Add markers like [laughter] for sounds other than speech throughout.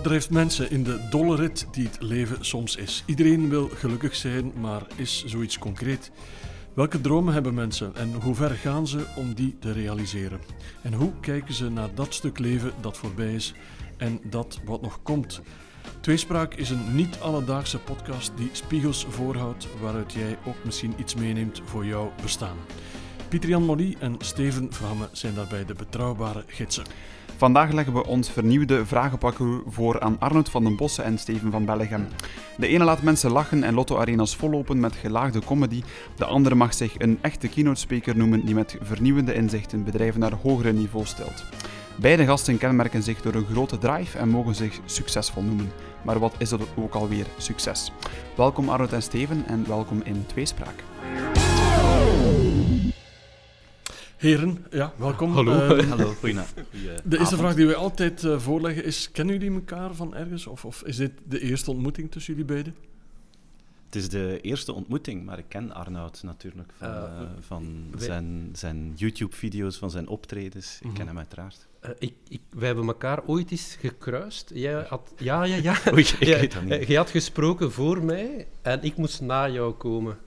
Wat drijft mensen in de dolle rit die het leven soms is? Iedereen wil gelukkig zijn, maar is zoiets concreet? Welke dromen hebben mensen en hoe ver gaan ze om die te realiseren? En hoe kijken ze naar dat stuk leven dat voorbij is en dat wat nog komt? Tweespraak is een niet-alledaagse podcast die spiegels voorhoudt waaruit jij ook misschien iets meeneemt voor jouw bestaan. Pieter-Jan Molly en Steven Vramme zijn daarbij de betrouwbare gidsen. Vandaag leggen we ons vernieuwde vragenparcours voor aan Arnold van den Bossen en Steven van Bellegem. De ene laat mensen lachen en lotto-arenas vollopen met gelaagde comedy. De andere mag zich een echte keynote noemen die met vernieuwende inzichten bedrijven naar hogere niveau stelt. Beide gasten kenmerken zich door een grote drive en mogen zich succesvol noemen. Maar wat is dat ook alweer succes? Welkom Arnold en Steven en welkom in Tweespraak. Heren, ja, welkom. Hallo. Uh, Hallo, goedenavond. De eerste vraag die we altijd uh, voorleggen is, kennen jullie elkaar van ergens? Of, of, is dit de eerste ontmoeting tussen jullie beiden? Het is de eerste ontmoeting, maar ik ken Arnoud natuurlijk van, uh, van wij... zijn, zijn YouTube-video's, van zijn optredens. Ik mm -hmm. ken hem uiteraard. ik, ik, wij hebben elkaar ooit eens gekruist. Jij had, ja, ja, ja. [laughs] Oei, ik weet dat niet. Je had gesproken voor mij en ik moest na jou komen.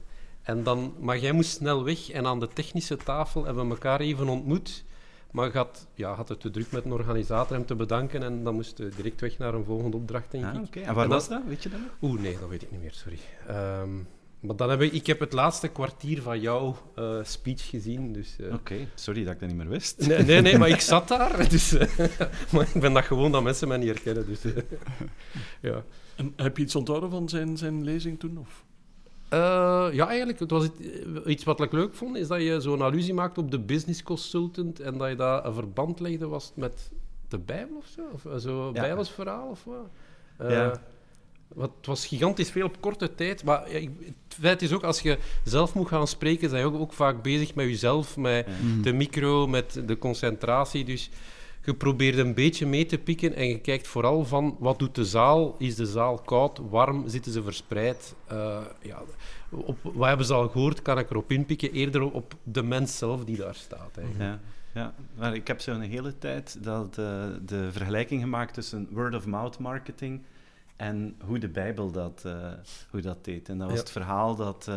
En dan, maar jij moest snel weg en aan de technische tafel hebben we elkaar even ontmoet. Maar je had, ja, had het te druk met een organisator hem te bedanken en dan moest je direct weg naar een volgende opdracht, denk ah, ik. Okay. En waar en was dat? Weet je dat? Oeh, nee, dat weet ik niet meer, sorry. Um, maar dan heb ik, ik heb het laatste kwartier van jouw uh, speech gezien. Dus, uh... Oké, okay. sorry dat ik dat niet meer wist. Nee, nee, nee maar ik [laughs] zat daar. Dus, uh, [laughs] maar ik ben dat gewoon dat mensen mij niet herkennen. Dus, [laughs] ja. En heb je iets onthouden van zijn, zijn lezing toen? Of? Uh, ja, eigenlijk. Het was iets wat ik leuk vond, is dat je zo'n allusie maakt op de business consultant en dat je daar een verband legde was met de Bijbel of zo? Of zo'n ja. Bijbelsverhaal of wat? Uh, ja. Wat, het was gigantisch veel op korte tijd, maar ja, het feit is ook, als je zelf moet gaan spreken, zijn je ook, ook vaak bezig met jezelf, met de micro, met de concentratie, dus je probeert een beetje mee te pikken en je kijkt vooral van wat doet de zaal? Is de zaal koud, warm, zitten ze verspreid? Uh, ja, op, wat hebben ze al gehoord? Kan ik erop inpikken? Eerder op de mens zelf die daar staat. Ja, ja, maar ik heb zo een hele tijd dat, uh, de vergelijking gemaakt tussen word-of-mouth marketing en hoe de Bijbel dat, uh, hoe dat deed. En dat was ja. het verhaal dat,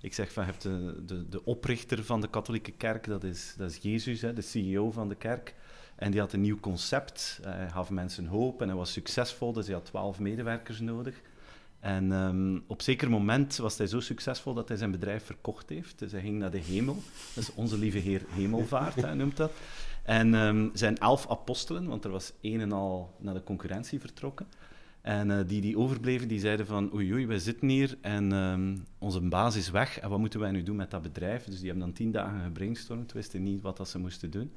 ik zeg van, hebt de, de, de oprichter van de katholieke kerk, dat is, dat is Jezus, hè, de CEO van de kerk. En die had een nieuw concept. Hij gaf mensen hoop en hij was succesvol, dus hij had twaalf medewerkers nodig. En um, op zeker moment was hij zo succesvol dat hij zijn bedrijf verkocht heeft. Dus hij ging naar de hemel. Dat is onze lieve Heer Hemelvaart, hij noemt dat. En um, zijn elf apostelen, want er was een en al naar de concurrentie vertrokken. En uh, die die overbleven, die zeiden van oei oei, wij zitten hier en um, onze baas is weg. En wat moeten wij nu doen met dat bedrijf? Dus die hebben dan tien dagen gebrainstormd, wisten niet wat dat ze moesten doen.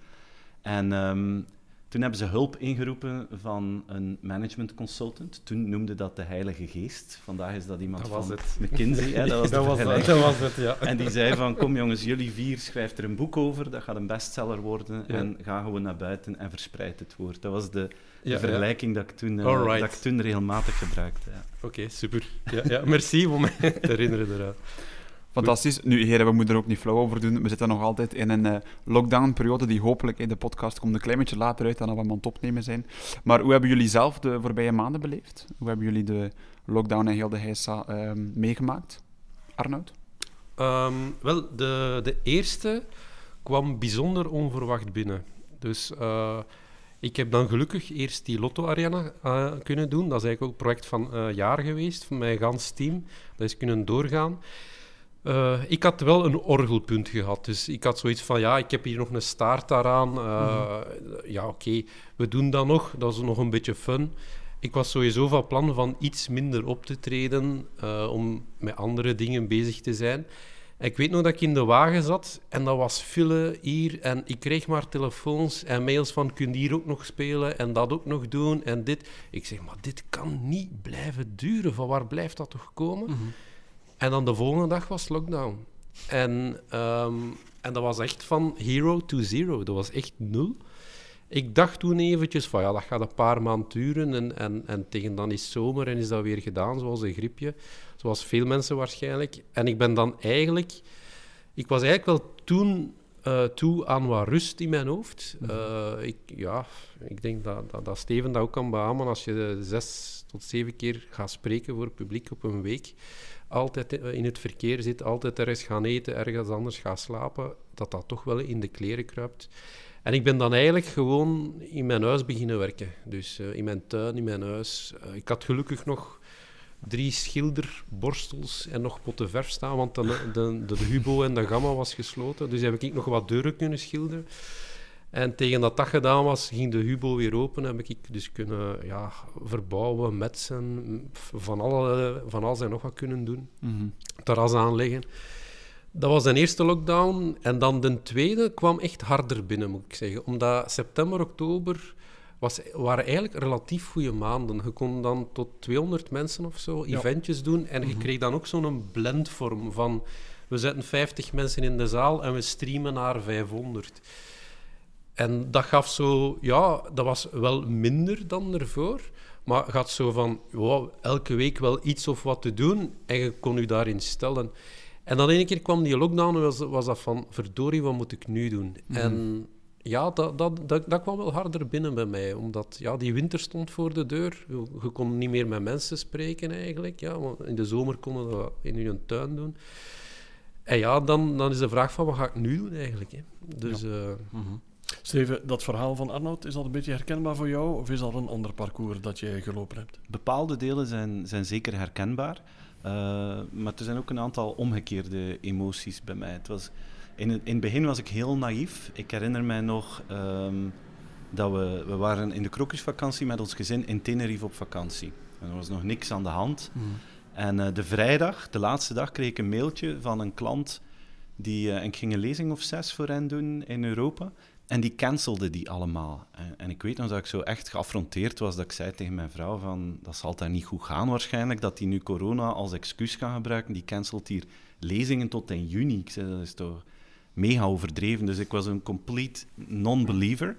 En um, toen hebben ze hulp ingeroepen van een management consultant. Toen noemde dat de Heilige Geest. Vandaag is dat iemand dat van het. McKinsey. Hè? Dat was [laughs] dat, was het, dat was het, ja. En die zei van, kom jongens, jullie vier schrijft er een boek over. Dat gaat een bestseller worden. Ja. En ga gewoon naar buiten en verspreid het woord. Dat was de, de ja, vergelijking Dat, ik toen, uh, right. dat ik toen regelmatig gebruikte. Oké, okay, super. Ja, merci om mij te herinneren eraan. Fantastisch. Nu, heren, we moeten er ook niet flauw over doen. We zitten nog altijd in een uh, lockdown-periode die hopelijk in de podcast komt een klein beetje later uit dan dat we aan het opnemen zijn. Maar hoe hebben jullie zelf de voorbije maanden beleefd? Hoe hebben jullie de lockdown en heel de heisa uh, meegemaakt? Arnoud? Um, wel, de, de eerste kwam bijzonder onverwacht binnen. Dus uh, ik heb dan gelukkig eerst die Lotto Arena uh, kunnen doen. Dat is eigenlijk ook een project van uh, jaar geweest, van mijn gans team. Dat is kunnen doorgaan. Uh, ik had wel een orgelpunt gehad. Dus ik had zoiets van, ja, ik heb hier nog een staart daaraan. Uh, mm. Ja, oké, okay, we doen dat nog. Dat is nog een beetje fun. Ik was sowieso van plan van iets minder op te treden, uh, om met andere dingen bezig te zijn. Ik weet nog dat ik in de wagen zat en dat was file hier. En ik kreeg maar telefoons en mails van, kun je hier ook nog spelen en dat ook nog doen en dit. Ik zeg, maar dit kan niet blijven duren. Van waar blijft dat toch komen? Mm -hmm. En dan de volgende dag was lockdown. En, um, en dat was echt van hero to zero. Dat was echt nul. Ik dacht toen eventjes van ja, dat gaat een paar maanden duren en, en, en tegen dan is zomer en is dat weer gedaan, zoals een griepje. Zoals veel mensen waarschijnlijk. En ik ben dan eigenlijk... Ik was eigenlijk wel toen eh, toe aan wat rust in mijn hoofd. Uh, ik, ja, ik denk dat, dat, dat, Steven dat ook kan beamen als je zes tot zeven keer gaat spreken voor het publiek op een week. Altijd in het verkeer zit, altijd ergens gaan eten, ergens anders gaan slapen. Dat dat toch wel in de kleren kruipt. En ik ben dan eigenlijk gewoon in mijn huis beginnen werken. Dus uh, in mijn tuin, in mijn huis. ik had gelukkig nog drie schilderborstels en nog potten verf staan, want de, de, de, Hubo en de Gamma was gesloten. Dus heb ik nog wat deuren kunnen schilderen. En tegen dat dat gedaan was, ging de Hubo weer open. Heb ik dus kunnen ja, verbouwen, metsen, van, alle, van alles en nog wat kunnen doen. Mm Terras aanleggen. Dat was de eerste lockdown. En dan de tweede kwam echt harder binnen, moet ik zeggen. Omdat september, oktober was, waren eigenlijk relatief goede maanden. Je kon dan tot 200 mensen of zo eventjes doen. En je mhm. kreeg dan ook zo'n blendvorm van... We zetten 50 mensen in de zaal en we streamen naar 500. En dat gaf zo... Ja, dat was wel minder dan ervoor. Maar had zo van... Wow, elke week wel iets of wat te doen. En je kon je daarin stellen. En dan ene keer kwam die lockdown en was, was dat van... Verdorie, wat moet ik nu doen? Mhm. En ja, dat, dat, dat, dat, kwam wel harder binnen bij mij. Omdat ja, die winter stond voor de deur. Je, kon niet meer met mensen spreken eigenlijk. Ja, want in de zomer konden we dat in hun tuin doen. En ja, dan, dan is de vraag van wat ga ik nu doen eigenlijk. Hè? Dus, ja. uh, Steven, dat verhaal van Arnoud, is dat een beetje herkenbaar voor jou? Of is dat een ander parcours dat je gelopen hebt? Bepaalde delen zijn, zijn zeker herkenbaar. Uh, maar er zijn ook een aantal omgekeerde emoties bij mij. Het was in het, in het begin was ik heel naïef. Ik herinner mij nog um, dat we, we waren in de krokusvakantie met ons gezin in Tenerife op vakantie. En er was nog niks aan de hand. Mm. En uh, de vrijdag, de laatste dag, kreeg ik een mailtje van een klant die, uh, ik ging een lezing of zes voor hen doen in Europa. En die cancelde die allemaal. En, en, ik weet nog dat ik zo echt geaffronteerd was, dat ik zei tegen mijn vrouw van, dat zal daar niet goed gaan waarschijnlijk, dat die nu corona als excuus gaan gebruiken. Die cancelt hier lezingen tot in juni. Ik zei, dat is toch mega overdreven. Dus ik was een complete non-believer.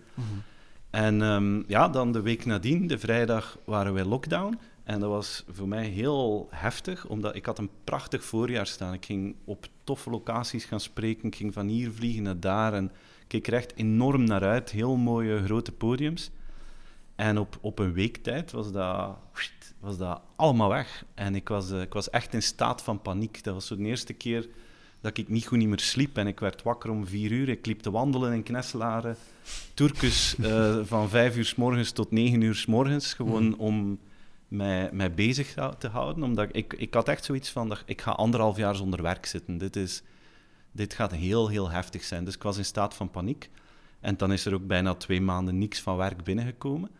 En um, ja, dan de week nadien, de vrijdag, waren wij lockdown. En dat was voor mij heel heftig, omdat ik had een prachtig voorjaar staan. Ik ging op toffe locaties gaan spreken. Ik ging van hier vliegen naar daar. En keek er echt enorm naar uit. Heel mooie grote podiums. En op, op een week tijd was dat, was dat allemaal weg. En ik was, uh, ik was echt in staat van paniek. Dat was zo de eerste keer dat ik niet goed niet meer sliep. En ik werd wakker om vier uur. Ik liep te wandelen in Knesselaren. Turkus uh, [laughs] van vijf uur s morgens tot negen uur s morgens. Gewoon mhm. om mij, mij bezig te houden. Omdat ik, ik had echt zoiets van, dat ik ga anderhalf jaar zonder werk zitten. Dit, is, dit gaat heel, heel heftig zijn. Dus ik was in staat van paniek. En dan is er ook bijna twee maanden niks van werk binnengekomen.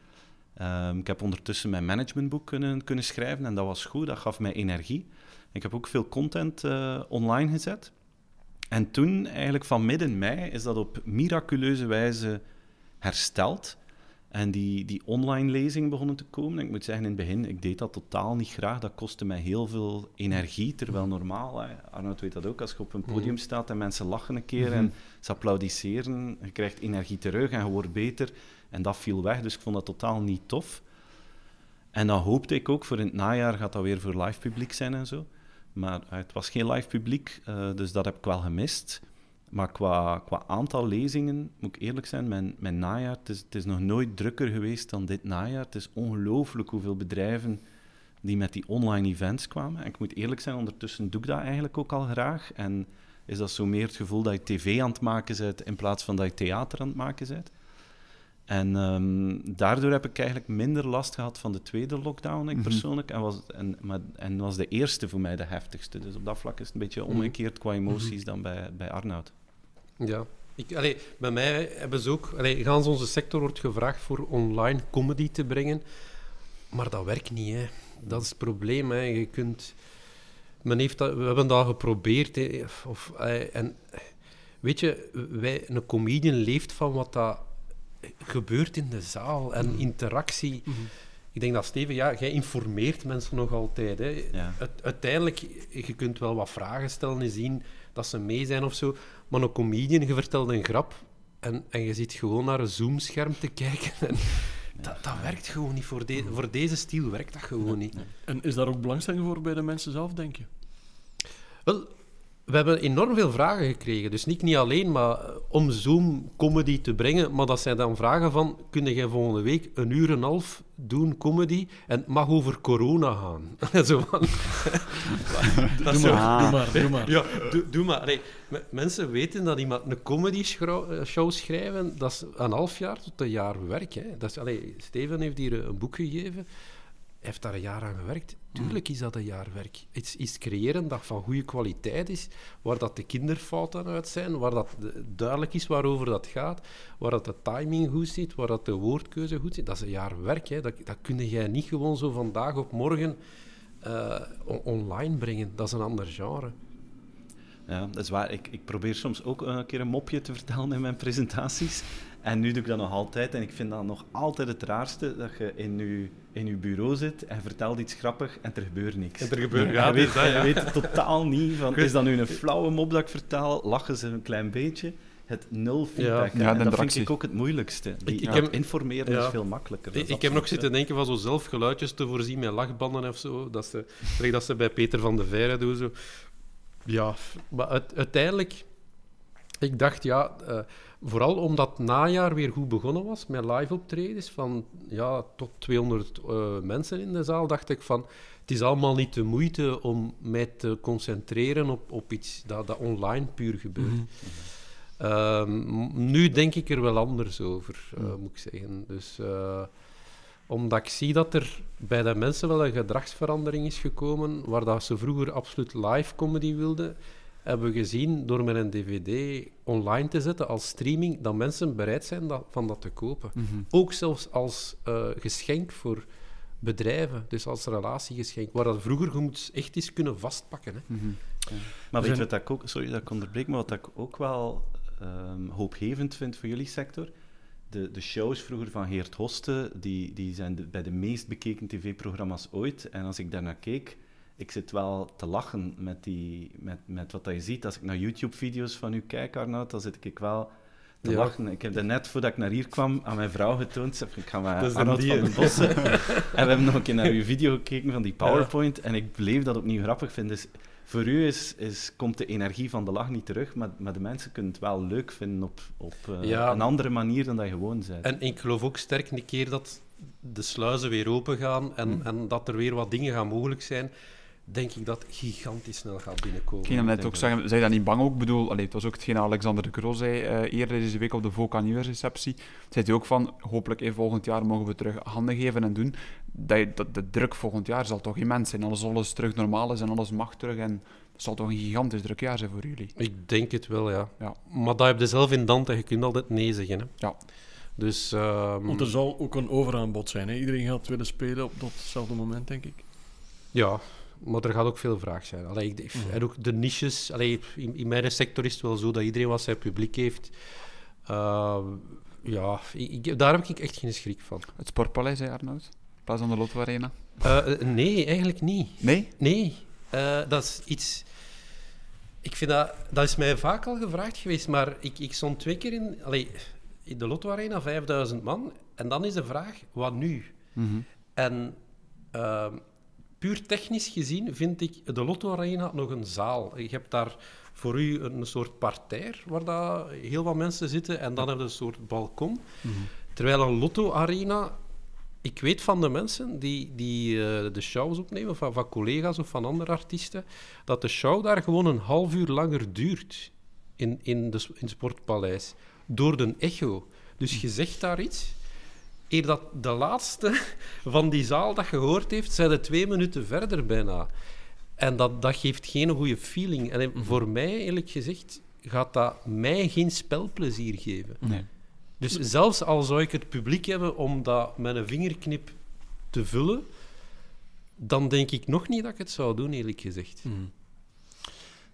Um, ik heb ondertussen mijn managementboek kunnen, kunnen schrijven en dat was goed, dat gaf mij energie. Ik heb ook veel content uh, online gezet. En toen, eigenlijk van midden mei, is dat op miraculeuze wijze hersteld. En die, die online lezingen begonnen te komen. En ik moet zeggen, in het begin, ik deed dat totaal niet graag. Dat kostte mij heel veel energie. Terwijl normaal, hè, Arnoud weet dat ook, als je op een podium mhm. staat en mensen lachen een keer en mhm. ze applaudisseren, je krijgt energie terug en je wordt beter. En dat viel weg, dus ik vond dat totaal niet tof. En dan hoopte ik ook, voor in het najaar gaat dat weer voor live publiek zijn en zo. Maar eh, het was geen live publiek, uh, dus dat heb ik wel gemist. Maar qua, qua aantal lezingen, moet ik eerlijk zijn, mijn, mijn najaar, het is, het is nog nooit drukker geweest dan dit najaar. Het is ongelooflijk hoeveel bedrijven die met die online events kwamen. En ik moet eerlijk zijn, ondertussen doe ik dat eigenlijk ook al graag. En is dat zo meer het gevoel dat je tv aan het maken bent in plaats van dat je theater aan het maken bent. En um, daardoor heb ik eigenlijk minder last gehad van de tweede lockdown, ik mhm. persoonlijk. En was, en, maar, en was de eerste voor mij de heftigste. Dus op dat vlak is het een beetje mhm. omgekeerd qua emoties mhm. dan bij, bij Arnoud. Ja. Ik, allee, bij mij hebben ze ook... Allee, gans onze sector wordt gevraagd voor online comedy te brengen. Maar dat werkt niet, hè. Dat is het probleem, hè. Je kunt... Men heeft dat, we hebben dat geprobeerd, hè. Of, en weet je, wij, een comedian leeft van wat dat gebeurt in de zaal en mhm. interactie. Mhm. Ik denk dat Steven, ja, jij informeert mensen nog altijd. Hè. uiteindelijk, je kunt wel wat vragen stellen en zien dat ze mee zijn of zo. Maar een comedian, je vertelt een grap en, en je zit gewoon naar een zoomscherm te kijken. En dat, dat werkt gewoon niet. Voor, de, voor deze stijl werkt dat gewoon niet. En is daar ook belangstelling voor bij de mensen zelf, denk je? Wel, we hebben enorm veel vragen gekregen. Dus niet, niet alleen maar eh, om Zoom-comedy te brengen, maar dat zijn dan vragen van, kun jij volgende week een uur en een half doen comedy en het mag over corona gaan? [laughs] Zo van... [laughs] doe, maar, doe maar, doe maar. Ja, doe, doe maar. Mensen weten dat iemand een comedy eh, show schrijven, dat is een half jaar tot een jaar werk. Hè. Dat is, allee, Steven heeft hier een boek gegeven heeft daar een jaar aan gewerkt. Tuurlijk is dat een jaar werk. Iets, iets creëren dat van goede kwaliteit is, waar dat de kinderfouten uit zijn, waar dat duidelijk is waarover dat gaat, waar dat de timing goed zit, waar dat de woordkeuze goed zit. Dat is een jaar werk. Hè. Dat, dat kun jij niet gewoon zo vandaag op morgen uh, online brengen. Dat is een ander genre. Ja, dat is waar. Ik, ik probeer soms ook een keer een mopje te vertellen in mijn presentaties. En nu doe ik dat nog altijd. En ik vind dat nog altijd het raarste, dat je in je, in je bureau zit en vertelt iets grappig en er gebeurt niks. En er gebeurt, ja, je, weet, dat, ja. weet totaal niet van, is dat nu een flauwe mop dat ik vertel? Lachen ze een klein beetje? Het nul feedback. Ja, dat vind ik ook het moeilijkste. Die, ik, heb, informeren is veel makkelijker. Ik, ik heb nog zitten denken van zo zelf geluidjes te voorzien met lachbanden of zo. Dat ze, dat ze bij Peter van de Veire doen. Zo. Ja, maar uiteindelijk... Ik dacht, ja... Uh, Vooral omdat het najaar weer goed begonnen was met live optredens van ja, tot 200 uh, eh, mensen in de zaal, dacht ik van het is allemaal niet de moeite om mij te concentreren op, op iets dat, dat online puur gebeurt. Mm nu denk ik er wel anders over, uh, moet ik zeggen. Dus, uh, omdat ik zie dat er bij de mensen wel een gedragsverandering is gekomen, waar dat ze vroeger absoluut live comedy wilden hebben we gezien door met een dvd online te zetten als streaming, dat mensen bereid zijn dat, van dat te kopen. Mhm. Ook zelfs als uh, geschenk voor bedrijven, dus als relatiegeschenk, waar dat vroeger je moet echt eens kunnen vastpakken. Hè. Mhm. ja. Maar weet je wat ik ook, sorry dat ik onderbreek, maar wat ik ook wel um, hoopgevend vind voor jullie sector? De, de shows vroeger van Geert Hoste, die, die zijn bij de meest bekeken tv-programma's ooit. En als ik daarnaar keek, ik zit wel te lachen met, die, met, met wat je ziet. Als ik naar YouTube-video's van u kijk, Arnoud, dan zit ik wel te lachen. Ik heb dat net voordat ik naar hier kwam aan mijn vrouw getoond. Ik ga met Arnoud van den Bossen. [laughs] en we hebben nog een keer naar uw video gekeken van die PowerPoint. En ik bleef dat opnieuw grappig vinden. Dus voor u is, is, komt de energie van de lach niet terug, maar, maar de mensen kunnen het wel leuk vinden op, op uh, een andere manier dan dat je gewoon bent. En ik geloof ook sterk een keer dat de sluizen weer open gaan en, mm. en dat er weer wat dingen gaan mogelijk zijn denk ik dat gigantisch snel gaat binnenkomen. Ik ging net ook zeggen, zij dat niet bang ook? Ik bedoel, allee, het was ook hetgeen Alexander de Croo zei uh, eerder deze week op de Voca receptie. Zei hij ook van, hopelijk in volgend jaar mogen we terug handen geven en doen. Dat, dat, de druk volgend jaar zal toch immens zijn. Als alles terug normaal is en alles mag terug. En het zal toch een gigantisch druk jaar zijn voor jullie? Ik denk het wel, ja. ja. Maar dat heb je zelf in Dante, je kunt altijd nee zeggen. Hè. Ja. Dus, um... Want er zal ook een overaanbod zijn. Hè? Iedereen gaat willen spelen op datzelfde moment, denk ik. Ja, maar er gaat ook veel vraag zijn. Allee, ik, mhm. En ook de niches. Allee, in, in, mijn sector is het wel zo dat iedereen wat zijn publiek heeft. Uh, ja, ik, daar heb ik echt geen schrik van. Het Sportpaleis, hè, Arnoud? In plaats van de Lotto Arena? Uh, nee, eigenlijk niet. Nee? Nee. Uh, dat is iets... Ik vind dat... Dat is mij vaak al gevraagd geweest, maar ik, ik stond twee keer in... Allee, in de Lotto Arena, 5000 man. En dan is de vraag, wat nu? Mm -hmm. En... Ehm, puur technisch gezien vind ik de Lotto Arena nog een zaal. Je hebt daar voor u een soort parterre waar daar heel wat mensen zitten en dan heb je een soort balkon. Mhm. Terwijl een Lotto Arena, ik weet van de mensen die, die uh, de shows opnemen, van, van collega's of van andere artiesten, dat de show daar gewoon een half uur langer duurt in, in, de, in het Sportpaleis. Door de echo. Dus je zegt daar iets eer dat de laatste van die zaal dat gehoord heeft, zijn er twee minuten verder bijna. En dat, dat geeft geen goede feeling. En mhm. voor mij, eerlijk gezegd, gaat dat mij geen spelplezier geven. Nee. Dus zelfs al zou ik het publiek hebben om dat met een vingerknip te vullen, dan denk ik nog niet dat ik het zou doen, eerlijk gezegd. Mm.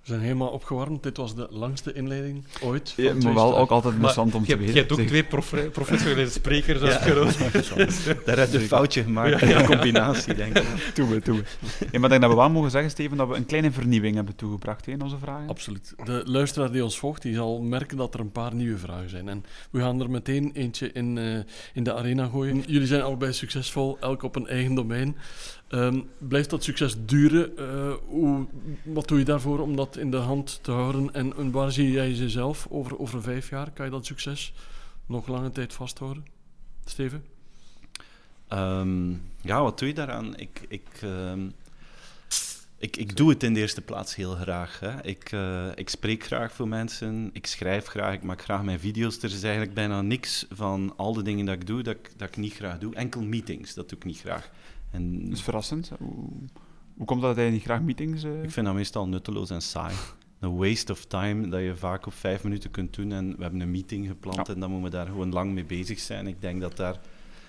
We zijn helemaal opgewarmd. Dit was de langste inleiding ooit. Ja, maar wel ook altijd interessant om te weten. Je hebt ook twee professionele [laughs] sprekers als ja. Daar heb je een foutje gemaakt in combinatie, denk ik. [laughs] Doen we, doen we. Ja, maar denk dat we wel mogen zeggen, Steven, dat we een kleine vernieuwing hebben toegebracht in onze vragen. Absoluut. De luisteraar die ons volgt, die zal merken dat er een paar nieuwe vragen zijn. En we gaan er meteen eentje in, uh, in de arena gooien. Jullie zijn allebei succesvol, elk op een eigen domein. Ehm, blijft dat succes duren? Uh, hoe, wat doe je daarvoor om dat in de hand te houden? En, waar zie jij jezelf over, over vijf jaar? Kan je dat succes nog lange tijd vasthouden? Steven? Um, ja, wat doe je daaraan? Ik, ik, um, ik, ik doe het in de eerste plaats heel graag. Hè. Ik, uh, ik spreek graag voor mensen, ik schrijf graag, ik maak graag mijn video's. Er is eigenlijk bijna niks van al de dingen dat ik doe dat ik, dat ik niet graag doe. Enkel meetings, dat doe ik niet graag. En, dat is verrassend. Hoe, hoe komt dat dat je niet graag meetings... Uh... Ik vind dat meestal nutteloos en saai. [laughs] Een waste of time dat je vaak op vijf minuten kunt doen. En we hebben een meeting gepland ja. en dan moeten we daar gewoon lang mee bezig zijn. Ik denk dat daar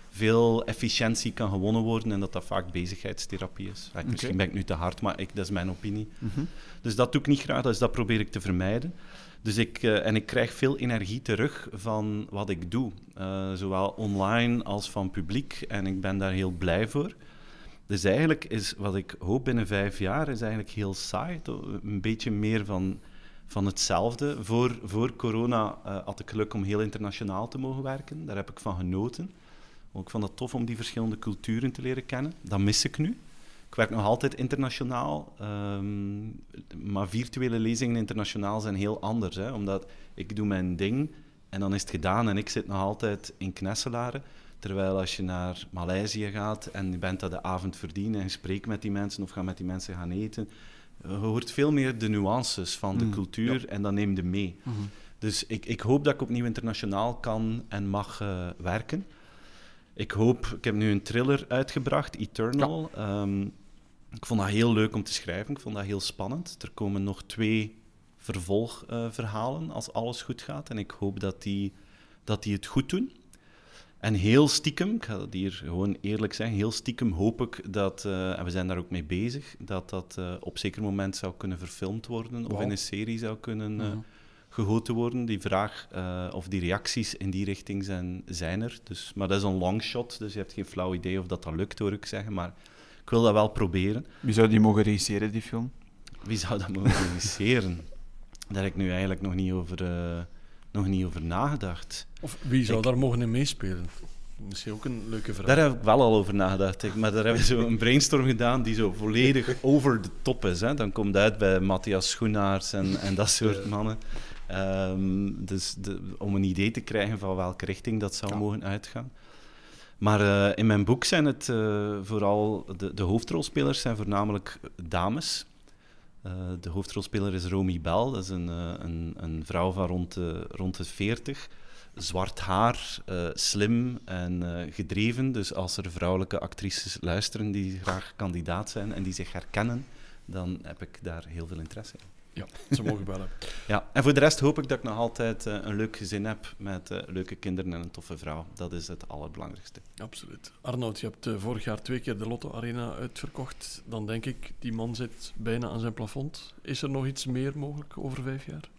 veel efficiëntie kan gewonnen worden en dat dat vaak bezigheidstherapie is. Misschien ben ik nu te hard, maar ik, dat is mijn opinie. Mm -hmm. Dus dat doe ik niet graag, dus dat probeer ik te vermijden. Dus ik, uh, en ik krijg veel energie terug van wat ik doe, uh, zowel online als van publiek. En ik ben daar heel blij voor. Dus eigenlijk is wat ik hoop binnen vijf jaar, is eigenlijk heel saai. Een beetje meer van, van hetzelfde. Voor, voor corona uh, had ik geluk om heel internationaal te mogen werken. Daar heb ik van genoten. Ik vond het tof om die verschillende culturen te leren kennen. Dat mis ik nu. Ik werk nog altijd internationaal, um, maar virtuele lezingen internationaal zijn heel anders. Hè, omdat ik doe mijn ding en dan is het gedaan en ik zit nog altijd in Knesselaren. Terwijl als je naar Maleisië gaat en je bent dat de avond verdienen en je spreekt met die mensen of gaat met die mensen gaan eten, je hoort veel meer de nuances van de mm, cultuur ja. en dan neem je mee. Mm -hmm. Dus ik, ik hoop dat ik opnieuw internationaal kan en mag uh, werken. Ik hoop, ik heb nu een thriller uitgebracht, Eternal. Ja. Um, ik vond dat heel leuk om te schrijven, ik vond dat heel spannend. Er komen nog twee vervolgverhalen uh, als alles goed gaat. En ik hoop dat die, dat die het goed doen. En heel stiekem, ik ga dat hier gewoon eerlijk zeggen, heel stiekem hoop ik dat, uh, en we zijn daar ook mee bezig, dat dat uh, op zeker moment zou kunnen verfilmd worden wow. of in een serie zou kunnen uh. Gegoten worden. Die vraag of die reacties in die richting zijn, zijn er. Dus, maar dat is een long shot, dus je hebt geen flauw idee of dat dat lukt, hoor ik zeggen. Maar ik wil dat wel proberen. Wie zou die mogen regisseren, die film? Wie zou dat mogen [laughs] regisseren? Daar heb ik nu eigenlijk nog niet over nog niet over nagedacht. Of wie zou ik... daar mogen in meespelen? Misschien ook een leuke vraag. Daar heb ik wel al over nagedacht. Maar daar hebben we zo een brainstorm gedaan die zo volledig over de top is. Hè. Dan komt het uit bij Matthias Schoenaerts en, en dat soort mannen. Um, dus de, om een idee te krijgen van welke richting dat zou ja. mogen uitgaan. Maar uh, in mijn boek zijn het uh, vooral... De, de hoofdrolspelers zijn voornamelijk dames. Uh, de hoofdrolspeler is Romy Bell, dat is een, een, een, vrouw van rond de, rond de 40. Zwart haar, slim en gedreven. Dus als er vrouwelijke actrices luisteren die graag kandidaat zijn en die zich herkennen, dan heb ik daar heel veel interesse in. Ja, ze mogen bellen. ja, en voor de rest hoop ik dat ik nog altijd uh, een leuk gezin heb met uh, leuke kinderen en een toffe vrouw. Dat is het allerbelangrijkste. Absoluut. Arnoud, je hebt uh, vorig jaar twee keer de Lotto Arena uitverkocht. Dan denk ik, die man zit bijna aan zijn plafond. Is er nog iets meer mogelijk over vijf jaar?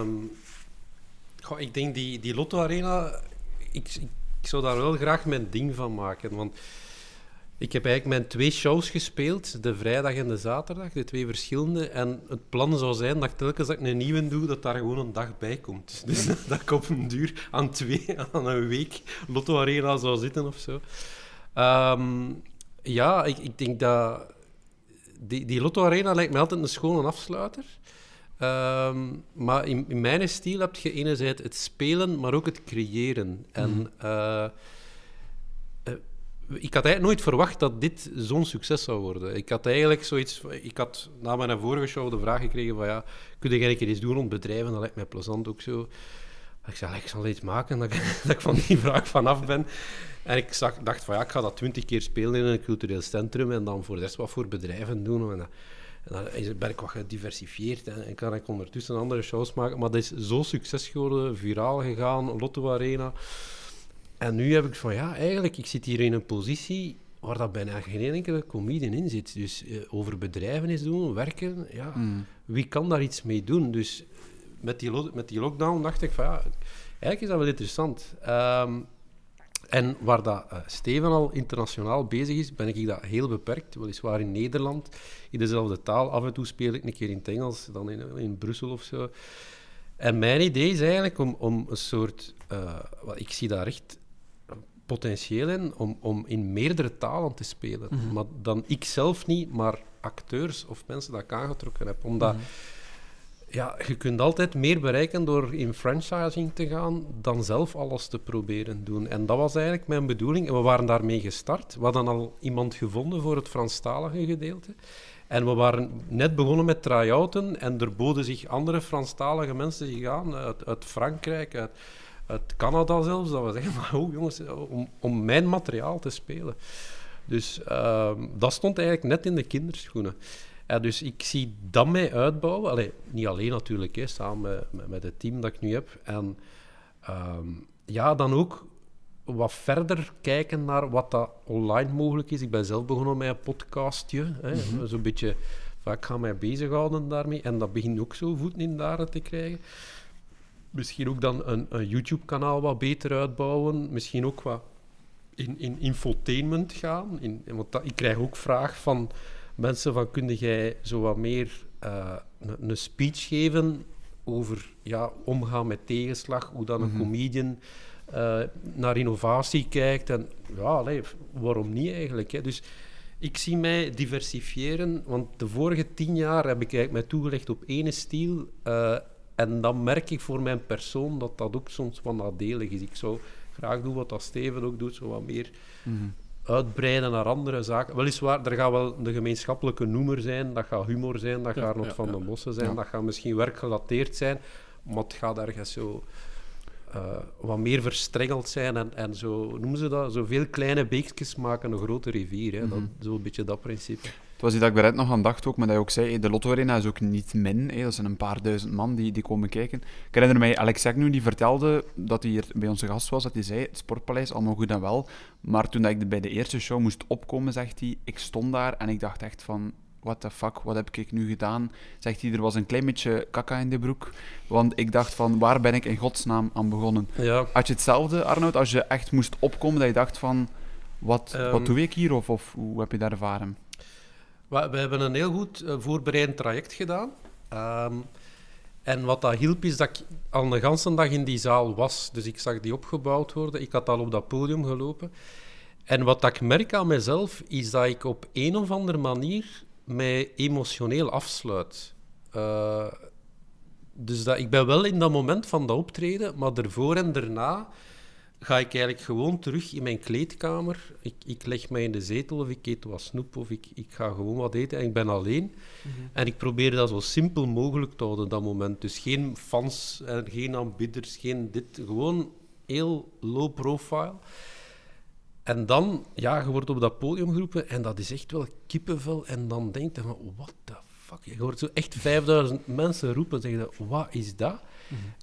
Um, goh, ik denk die, die Lotto Arena, ik, ik, ik zou daar wel graag mijn ding van maken. Want ik heb eigenlijk mijn twee shows gespeeld, de vrijdag en de zaterdag, de twee verschillende. En het plan zou zijn dat telkens dat ik een nieuwe doe, dat daar gewoon een dag bij komt. Dus [laughs] dat ik op een duur aan twee, aan een week Lotto Arena zou zitten of zo. Um, ja, ik, ik, denk dat... Die, die Lotto Arena lijkt mij altijd een schone afsluiter. Um, maar in, in, mijn stijl heb je enerzijds het spelen, maar ook het creëren. En... Mm. Uh, ik had eigenlijk nooit verwacht dat dit zo'n succes zou worden. Ik had eigenlijk zoiets... Ik had na mijn vorige show de vraag gekregen van ja, kun je een iets doen rond bedrijven? Dat lijkt mij plezant ook zo. Ik zei, ik zal iets maken dat ik, [laughs] dat ik van die vraag vanaf ben. En ik zag, dacht van ja, ik ga dat twintig keer spelen in een cultureel centrum en dan voor de wat voor bedrijven doen. En en dan ben ik wat gediversifieerd en, en kan ik ondertussen andere shows maken. Maar dat is zo succes geworden, viraal gegaan, Lotto Arena... En nu heb ik van ja, eigenlijk, ik zit hier in een positie waar dat bijna geen enkele comedian in zit. Dus uh, over bedrijven is doen, werken, ja, mm. wie kan daar iets mee doen? Dus met die, met die lockdown dacht ik van ja, eigenlijk is dat wel interessant. Um, en waar dat uh, Steven al internationaal bezig is, ben ik dat heel beperkt. Weliswaar in Nederland, in dezelfde taal. Af en toe speel ik een keer in het Engels, dan in, in Brussel of zo. En mijn idee is eigenlijk om, om een soort... Uh, ik zie daar echt potentieel in om, om in meerdere talen te spelen. Mhm. Maar dan ik zelf niet, maar acteurs of mensen dat ik aangetrokken heb. Omdat Mhm. ja, je kunt altijd meer bereiken door in franchising te gaan dan zelf alles te proberen doen. En dat was eigenlijk mijn bedoeling. En we waren daarmee gestart. We hadden al iemand gevonden voor het Franstalige gedeelte. En we waren net begonnen met try-outen en er boden zich andere Franstalige mensen zich aan, uit, uit Frankrijk, uit, uit Canada zelfs, dat we zeggen, maar [laughs] oh jongens, om, om mijn materiaal te spelen. Dus ehm, dat stond eigenlijk net in de kinderschoenen. Dus ik zie dat mij uitbouwen. Allee, niet alleen natuurlijk, hè, samen met, met, het team dat ik nu heb. En ehm, ja, dan ook wat verder kijken naar wat dat online mogelijk is. Ik ben zelf begonnen met een podcastje. Hè, Zo'n beetje, van, ik ga mij bezighouden daarmee. En dat begint ook zo voeten in de te krijgen. Misschien ook dan een, een YouTube-kanaal wat beter uitbouwen. Misschien ook wat in, in infotainment gaan. In, want dat, ik krijg ook vraag van mensen van, kun jij zo wat meer eh, een, een speech geven over ja, omgaan met tegenslag, hoe dan een Mhm. comedian eh, naar innovatie kijkt. En ja, allee, waarom niet eigenlijk? Hè? Dus ik zie mij diversifiëren, want de vorige tien jaar heb ik eigenlijk mij toegelegd op één stiel. eh, en dan merk ik voor mijn persoon dat dat ook soms wat nadelig is. Ik zou graag doen wat dat Steven ook doet, zo wat meer Mhm. uitbreiden naar andere zaken. Weliswaar, er gaat wel de gemeenschappelijke noemer zijn, dat gaat humor zijn, dat Ja, gaat Arnold ja, van ja. den Bossen zijn, Ja. dat gaat misschien werkgelateerd zijn, maar het gaat ergens zo eh, wat meer verstrengeld zijn en, en zo, noemen ze dat, zoveel kleine beekjes maken een grote rivier. Hè? dat, Mhm. Zo'n beetje dat principe. Was iets dat ik bereid nog aan dacht ook, maar dat je ook zei, de Lotto Arena is ook niet min. Hè. Dat zijn een paar duizend man die, die komen kijken. Ik herinner mij, Alex Agnew die vertelde dat hij hier bij onze gast was, dat hij zei, het Sportpaleis, allemaal goed en wel. Maar toen dat ik bij de eerste show moest opkomen, zegt hij, ik stond daar en ik dacht echt van, what the fuck, wat heb ik nu gedaan? Zegt hij, er was een klein beetje kaka in de broek. Want ik dacht van, waar ben ik in godsnaam aan begonnen? Ja, Had je hetzelfde, Arnoud, als je echt moest opkomen, dat je dacht van, wat, Ehm. wat doe ik hier? Of, of hoe heb je dat ervaren? We, hebben een heel goed eh, voorbereid traject gedaan. Ehm, en wat dat hielp is dat ik al een ganse dag in die zaal was. Dus ik zag die opgebouwd worden. Ik had al op dat podium gelopen. En wat dat ik merk aan mezelf, is dat ik op een of andere manier mij emotioneel afsluit. Eh, dus dat, ik ben wel in dat moment van dat optreden, maar ervoor en daarna ga ik eigenlijk gewoon terug in mijn kleedkamer. Ik, ik leg mij in de zetel of ik eet wat snoep of ik, ik ga gewoon wat eten en ik ben alleen. En ik probeer dat zo simpel mogelijk te houden, dat moment. Dus geen fans, en geen aanbidders, geen dit. Gewoon heel low profile. En dan, ja, je wordt op dat podium geroepen en dat is echt wel kippenvel. En dan denk je van, what the fuck? Je hoort zo echt 5000 mensen roepen en zeggen, wat is dat?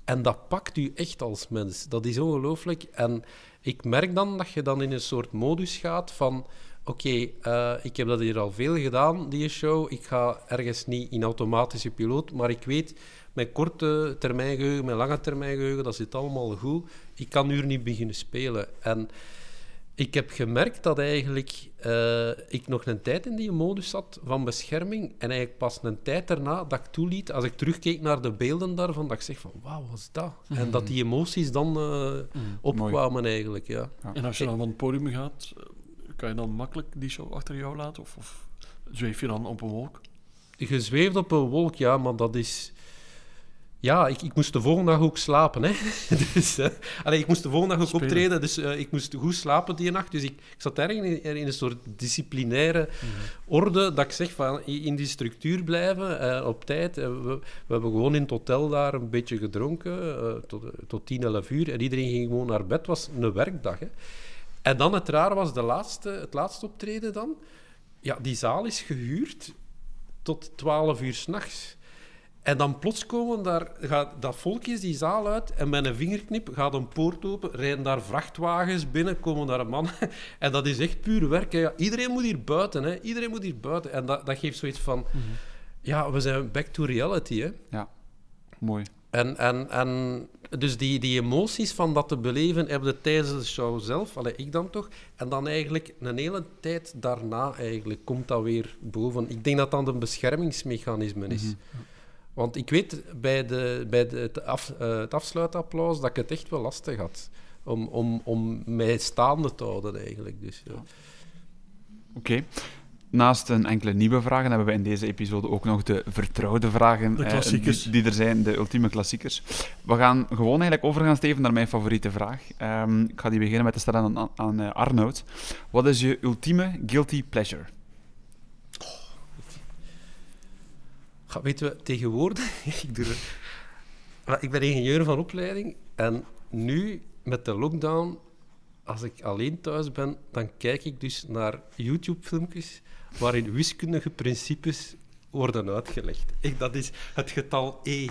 En dat pakt u echt als mens. Dat is ongelooflijk. En ik merk dan dat je dan in een soort modus gaat van... Oké, eh, ik heb dat hier al veel gedaan, die show. Ik ga ergens niet in automatische piloot, maar ik weet, mijn korte termijn geheugen, mijn lange termijn geheugen, dat zit allemaal goed. Ik kan nu niet beginnen spelen. En ik heb gemerkt dat eigenlijk eh, ik nog een tijd in die modus zat van bescherming. En eigenlijk pas een tijd daarna dat ik toeliet, als ik terugkeek naar de beelden daarvan, dat ik zeg van, wauw, wat is dat? En dat die emoties dan eh, opkwamen eigenlijk, ja. En als je dan van het podium gaat, eh, kan je dan makkelijk die show achter jou laten? Of, of zweef je dan op een wolk? Je zweeft op een wolk, ja, maar dat is... Ja, ik, ik moest de volgende dag ook slapen. Hè. [laughs] dus, eh, allee, ik moest de volgende dag ook Spelen. optreden, dus eh, ik moest goed slapen die nacht. Dus ik, ik zat ergens in, in een soort disciplinaire orde, dat ik zeg van in die structuur blijven, eh, op tijd. We, we hebben gewoon in het hotel daar een beetje gedronken, tot, tot 10, 11 uur. En iedereen ging gewoon naar bed. Het was een werkdag. Hè. En dan het raar was de laatste, het laatste optreden dan. Ja, die zaal is gehuurd tot 12 uur s'nachts. En dan plots komen daar, gaat dat volkjes die zaal uit en met een vingerknip gaat een poort open, rijden daar vrachtwagens binnen, komen daar mannen. [laughs] En dat is echt puur werk. hè. Iedereen moet hier buiten, hè. iedereen moet hier buiten. En dat, dat geeft zoiets van, ja, we zijn back to reality. Hè. Ja, mooi. En, en, en dus die, die emoties van dat te beleven hebben we tijdens de show zelf, allee, ik dan toch, en dan eigenlijk een hele tijd daarna eigenlijk komt dat weer boven. Ik denk dat dat een beschermingsmechanisme is. Want ik weet bij, de, bij de, het, af, eh, het afsluitapplaus dat ik het echt wel lastig had. om, om, om mij staande te houden eigenlijk. Dus, ja. Oké. Naast een enkele nieuwe vragen hebben we in deze episode ook nog de vertrouwde vragen De eh, klassiekers. die, die er zijn, de ultieme klassiekers. We gaan gewoon eigenlijk overgaan, Steven, naar mijn favoriete vraag. Ehm, ik ga die beginnen met te stellen aan, aan eh, Arnoud. Wat is je ultieme guilty pleasure? Ga, weten we, tegenwoordig, [laughs] ik, doe ik ben ingenieur van opleiding en nu met de lockdown, als ik alleen thuis ben, dan kijk ik dus naar YouTube-filmpjes waarin wiskundige principes worden uitgelegd. Ik, dat is het getal e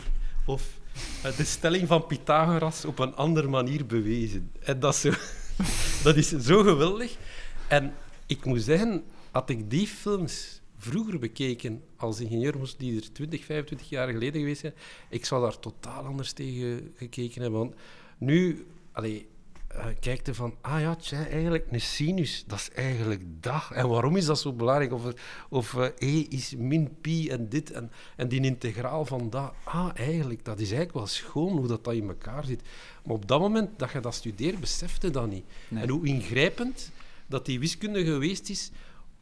of eh, de stelling van Pythagoras op een andere manier bewezen. En dat is zo, [laughs] dat is zo geweldig. En ik moet zeggen, had ik die films vroeger bekeken als ingenieur, moest die er 20, 25 jaar geleden geweest zijn, ik zou daar totaal anders tegen gekeken hebben. Want nu, allee, eh, kijk je van, ah ja, tja, eigenlijk een sinus, dat is eigenlijk dat. En waarom is dat zo belangrijk? Of, of eh, e is min pi en dit en, en die integraal van dat. Ah, eigenlijk, dat is eigenlijk wel schoon hoe dat, dat in elkaar zit. Maar op dat moment dat je dat studeert, besefte dat niet. Nee. En hoe ingrijpend dat die wiskunde geweest is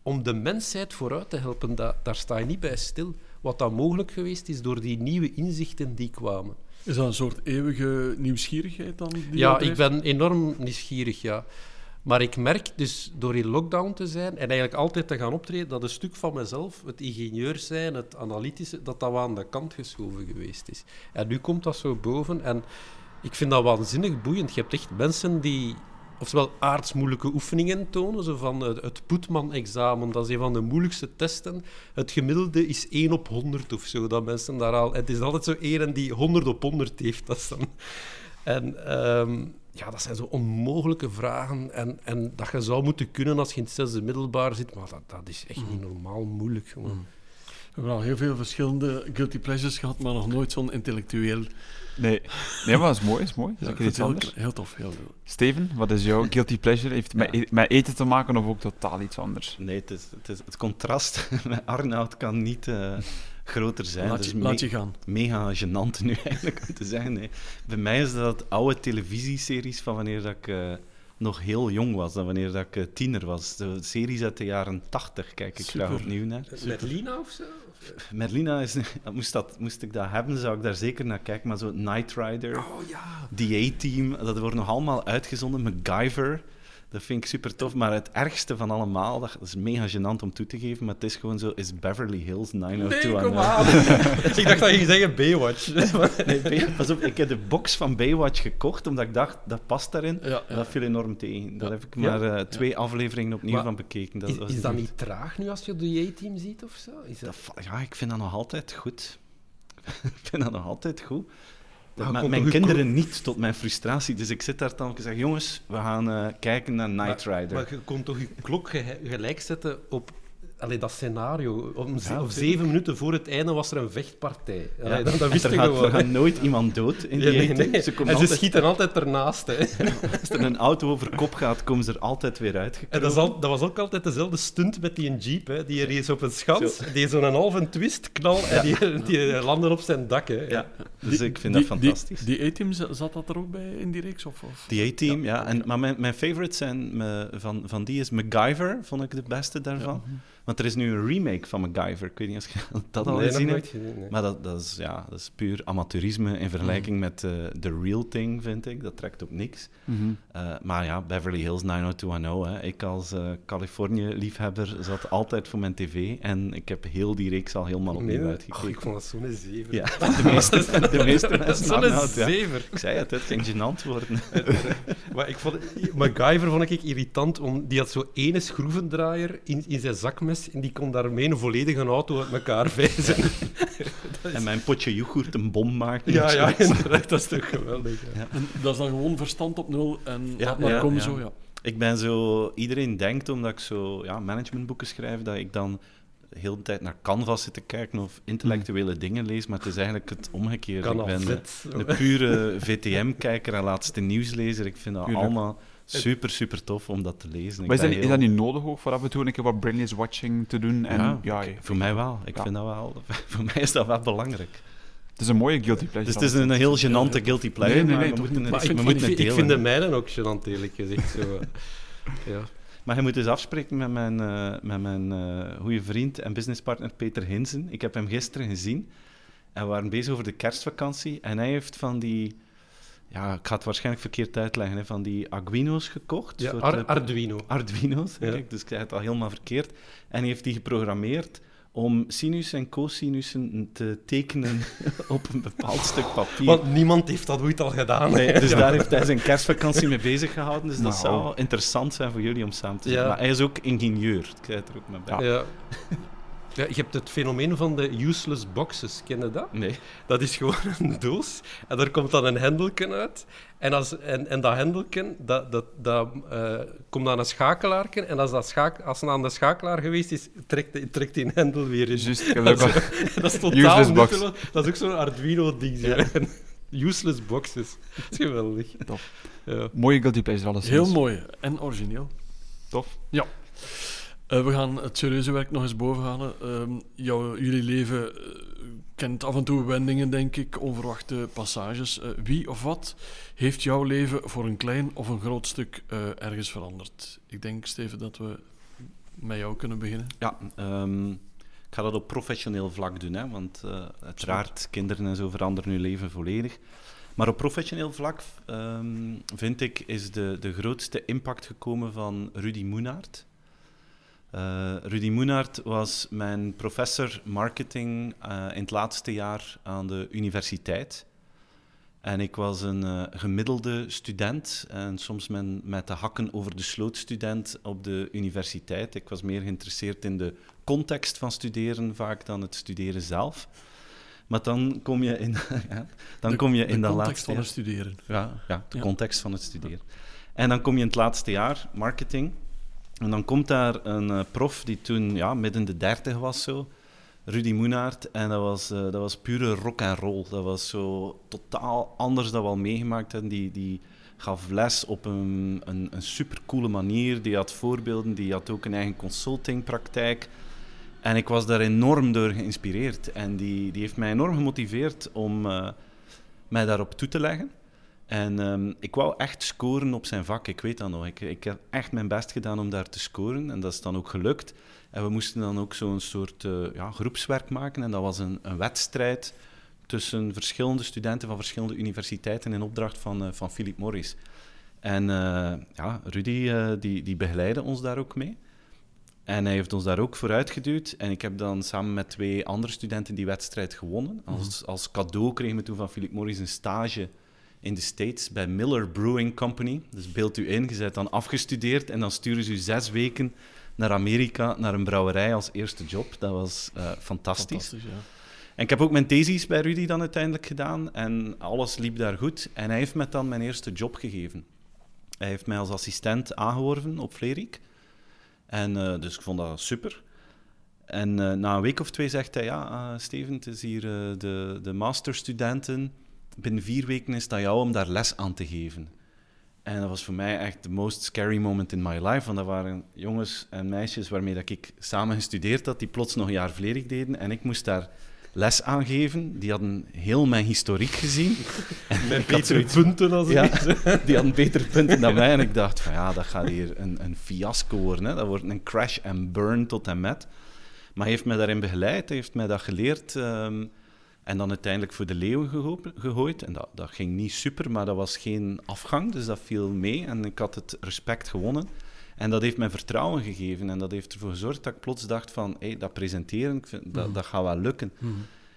om de mensheid vooruit te helpen, dat, daar sta je niet bij stil. Wat dan mogelijk geweest is door die nieuwe inzichten die kwamen. Is dat een soort eeuwige nieuwsgierigheid dan? Die ja, ik ben enorm nieuwsgierig, ja. Maar ik merk dus door in lockdown te zijn en eigenlijk altijd te gaan optreden, dat een stuk van mezelf, het ingenieur zijn, het analytische, dat dat wel aan de kant geschoven geweest is. En nu komt dat zo boven en ik vind dat waanzinnig boeiend. Je hebt echt mensen die oftewel aardsmoeilijke oefeningen tonen, zo van het Poetman-examen, dat is een van de moeilijkste testen. Het gemiddelde is 1 op 100 of zo, dat mensen daar al... Het is altijd zo één die 100 op 100 heeft. Dat is dan... En ehm, ja, dat zijn zo onmogelijke vragen en, en dat je zou moeten kunnen als je in het zesde middelbaar zit, maar dat, dat is echt niet normaal moeilijk. Gewoon. We hebben al heel veel verschillende guilty pleasures gehad, maar nog nooit zo'n intellectueel. Nee, nee maar dat is mooi. Is mooi. Ja, ik vind het anders. heel, heel tof. Heel. Steven, wat is jouw guilty pleasure? Heeft het met, e- met eten te maken of ook totaal iets anders? Nee, het, is, het, is, het contrast [laughs] met Arnoud kan niet eh, groter zijn. Laat, je, me- laat je gaan. mega gênant nu [laughs] eigenlijk om te zeggen. Nee. Bij mij is dat oude televisieseries van wanneer dat ik eh, nog heel jong was, dan wanneer dat ik eh, tiener was. De series uit de jaren tachtig kijk ik Super. graag opnieuw naar. Met Lina of zo? Merlina, is, [laughs] moest, dat, moest ik dat hebben, zou ik daar zeker naar kijken. Maar zo Knight Rider, Oh ja. The A-Team, dat wordt nog allemaal uitgezonden. MacGyver, dat vind ik super tof. Maar het ergste van allemaal, dat is mega gênant om toe te geven, maar het is gewoon zo, is Beverly Hills 90210. Nee, [laughs] ik dacht dat je ging zeggen Baywatch. [laughs] Nee, Bay- pas op, ik heb de box van Baywatch gekocht, omdat ik dacht, dat past daarin. Ja, ja. Dat viel enorm tegen. Daar Ja. heb ik Ja? maar eh, twee afleveringen opnieuw Maar van bekeken. Dat is, dat niet- traag nu als je de J-team ziet of zo? Is dat... ja, ik vind dat nog altijd goed. [laughs] ik vind dat nog altijd goed. Dat komt mijn kinderen niet, tot mijn frustratie. Dus ik zit daar dan en zeg, jongens, we gaan eh, kijken naar Knight Rider. Maar je kon toch je klok ge- gelijk zetten op allee, dat scenario. Om ze- Ja, of zeven minuten voor het einde was er een vechtpartij. Ja. Allee, dan, dan wist er, je gaat, gewoon. er gaat nooit iemand dood in die Ja, nee, eten. nee. Ze komen En ze altijd- schieten altijd ernaast. Hè. [laughs] Als er een auto over kop gaat, komen ze er altijd weer uit. En dat, is al- dat was ook altijd dezelfde stunt met die jeep. Hè. Die reed op een schans, die zo'n halve twist knal en die, die landde op zijn dak. Hè. Ja, dus ik vind Die- dat fantastisch. Die, die A-team, zat dat er ook bij in die reeks? Of, of? Die A-team, ja. En, maar mijn, mijn favorites zijn me- van, van die is MacGyver, vond ik de beste daarvan. Want er is nu een remake van MacGyver. Ik weet niet of je [laughs] dat al Nee, gezien hebt. nee. Maar dat, dat, is, ja, dat is puur amateurisme in vergelijking met eh The Real Thing, vind ik. Dat trekt op niks. Mhm. Eh, maar ja, Beverly Hills 90210. Hè. Ik als eh, Californië-liefhebber zat altijd voor mijn tv. En ik heb heel die reeks al helemaal opnieuw Nee, uitgekeken. Oh, ik vond dat zo'n zever. Ja, [laughs] de meeste, de meeste [laughs] mensen zo'n ja. zever. Ik zei het, het ging gênant worden. Maar ik vond, MacGyver vond ik irritant, om, die had zo ene schroevendraaier in, in zijn zakmes en die kon daarmee een volledige auto uit elkaar vijzen. [laughs] En mijn potje yoghurt een bom maken. Ja, ja, inderdaad, dat is toch geweldig. Ja. En dat is dan gewoon verstand op nul en Ja, laat maar ja, komen ja. zo, ja. Ik ben zo... Iedereen denkt, omdat ik zo ja, managementboeken schrijf, dat ik dan de hele tijd naar Canvas zit te kijken of intellectuele dingen lees, maar het is eigenlijk het omgekeerde. Ik ben een pure VTM-kijker en laatste nieuwslezer. Ik vind dat Tuurlijk. allemaal super, super tof om dat te lezen. Ik Maar is dat, niet- is dat heel- niet nodig ook voor af en toe een keer wat brainless watching te doen? En, Ja, ja, ik- voor mij wel. Ik Ja. vind dat wel... [laughs] Voor mij is dat wel belangrijk. Het is een mooie guilty pleasure. Dus het is een heel gênante guilty pleasure, Nee, nee, nee, maar we moeten het, we ik, moeten vind, het ik vind de mijnen ook gênant, eerlijk gezegd. Zo. ja. Maar je moet dus afspreken met mijn, eh, met mijn eh, goede vriend en businesspartner Peter Hinsen. Ik heb hem gisteren gezien en we waren bezig over de kerstvakantie. En hij heeft van die, ja, ik ga het waarschijnlijk verkeerd uitleggen, hè, van die Aguino's gekocht. Ja, Ar- Arduino. Arduino's, Ja. kijk, dus ik zei het al helemaal verkeerd. En heeft die geprogrammeerd om sinus en cosinussen te tekenen [laughs] op een bepaald stuk papier. Want niemand heeft dat ooit al gedaan. Nee, dus daar heeft hij zijn kerstvakantie mee bezig gehouden. Dus dat Nou. zou interessant zijn voor jullie om samen te zien. Ja. Maar hij is ook ingenieur. Ik zei het er ook maar bij. Ja. Ja, je hebt het fenomeen van de useless boxes, ken je dat? Nee. Dat is gewoon [laughs] een doos en daar komt dan een hendelken uit. En, als, en, en dat hendelken, dat, dat, dat eh, komt aan een schakelaarken. En als, dat schaak, als het aan de schakelaar geweest is, trekt, trekt die hendel weer in. Juist, gelukkig. [laughs] dat is totaal Useless box. nutteloos. Dat is ook zo'n Arduino-ding. zo. [laughs] Useless boxes. Dat is geweldig. Tof. Ja. Mooie guilty pleasure, alles. Heel mooi en origineel. Tof. Eh, we gaan het serieuze werk nog eens bovenhalen. Jouw, jullie leven eh, kent af en toe wendingen, denk ik, onverwachte passages. Eh, wie of wat heeft jouw leven voor een klein of een groot stuk ergens veranderd? Ik denk, Steven, dat we met jou kunnen beginnen. Ja, ehm, ik ga dat op professioneel vlak doen, hè, want uiteraard, kinderen en zo veranderen hun leven volledig. Maar op professioneel vlak, ehm, vind ik, is de, de grootste impact gekomen van Rudy Moenaert. Eh, Rudy Moenaert was mijn professor marketing eh, in het laatste jaar aan de universiteit. En ik was een eh, gemiddelde student en soms men, met de hakken over de sloot student op de universiteit. Ik was meer geïnteresseerd in de context van studeren vaak dan het studeren zelf. Maar dan kom je in, [laughs] ja, dan De- kom je de in dat context laatste van het studeren. Ja, ja de Ja. context van het studeren. En dan kom je in het laatste jaar, marketing. En dan komt daar een eh, prof die toen ja, midden de dertig was, zo. Rudy Moenaert. En dat was, eh, dat was pure rock and roll. Dat was zo totaal anders dan we al meegemaakt hebben. Die, die gaf les op een, een, een supercoole manier. Die had voorbeelden, die had ook een eigen consultingpraktijk. En ik was daar enorm door geïnspireerd. En die, die heeft mij enorm gemotiveerd om eh, mij daarop toe te leggen. En ehm, ik wou echt scoren op zijn vak, ik weet dat nog. Ik, ik heb echt mijn best gedaan om daar te scoren en dat is dan ook gelukt. En we moesten dan ook zo'n soort eh, ja, groepswerk maken en dat was een, een wedstrijd tussen verschillende studenten van verschillende universiteiten in opdracht van, eh, van Philip Morris. En eh, ja, Rudy die, die begeleidde ons daar ook mee. En hij heeft ons daar ook vooruit geduwd. En ik heb dan samen met twee andere studenten die wedstrijd gewonnen. Als, als cadeau kregen we toen van Philip Morris een stage in de States bij Miller Brewing Company. Dus beeld u in, je bent dan afgestudeerd en dan sturen ze u zes weken naar Amerika, naar een brouwerij als eerste job. Dat was eh, fantastisch. Fantastisch, ja. En ik heb ook mijn thesis bij Rudy dan uiteindelijk gedaan en alles liep daar goed. En hij heeft me dan mijn eerste job gegeven. Hij heeft mij als assistent aangeworven op Vlerik. En eh, dus ik vond dat super. En eh, na een week of twee zegt hij, ja, Steven, het is hier de, de masterstudenten. Binnen vier weken is het aan jou om daar les aan te geven. En dat was voor mij echt de most scary moment in my life. Want dat waren jongens en meisjes waarmee dat ik samen gestudeerd had, die plots nog een jaar Vlerik deden. En ik moest daar les aan geven. Die hadden heel mijn historiek gezien. [laughs] En Met betere punten als ja, [laughs] die hadden betere punten dan mij. En ik dacht van ja, dat gaat hier een, een fiasco worden. Hè. Dat wordt een crash and burn tot en met. Maar hij heeft mij daarin begeleid, hij heeft mij dat geleerd. ehm, en dan uiteindelijk voor de leeuwen gegooid. En dat, dat ging niet super, maar dat was geen afgang. Dus dat viel mee en ik had het respect gewonnen. En dat heeft mij vertrouwen gegeven. En dat heeft ervoor gezorgd dat ik plots dacht van... Hé, dat presenteren, ik vind, dat, dat gaat wel lukken. Mhm.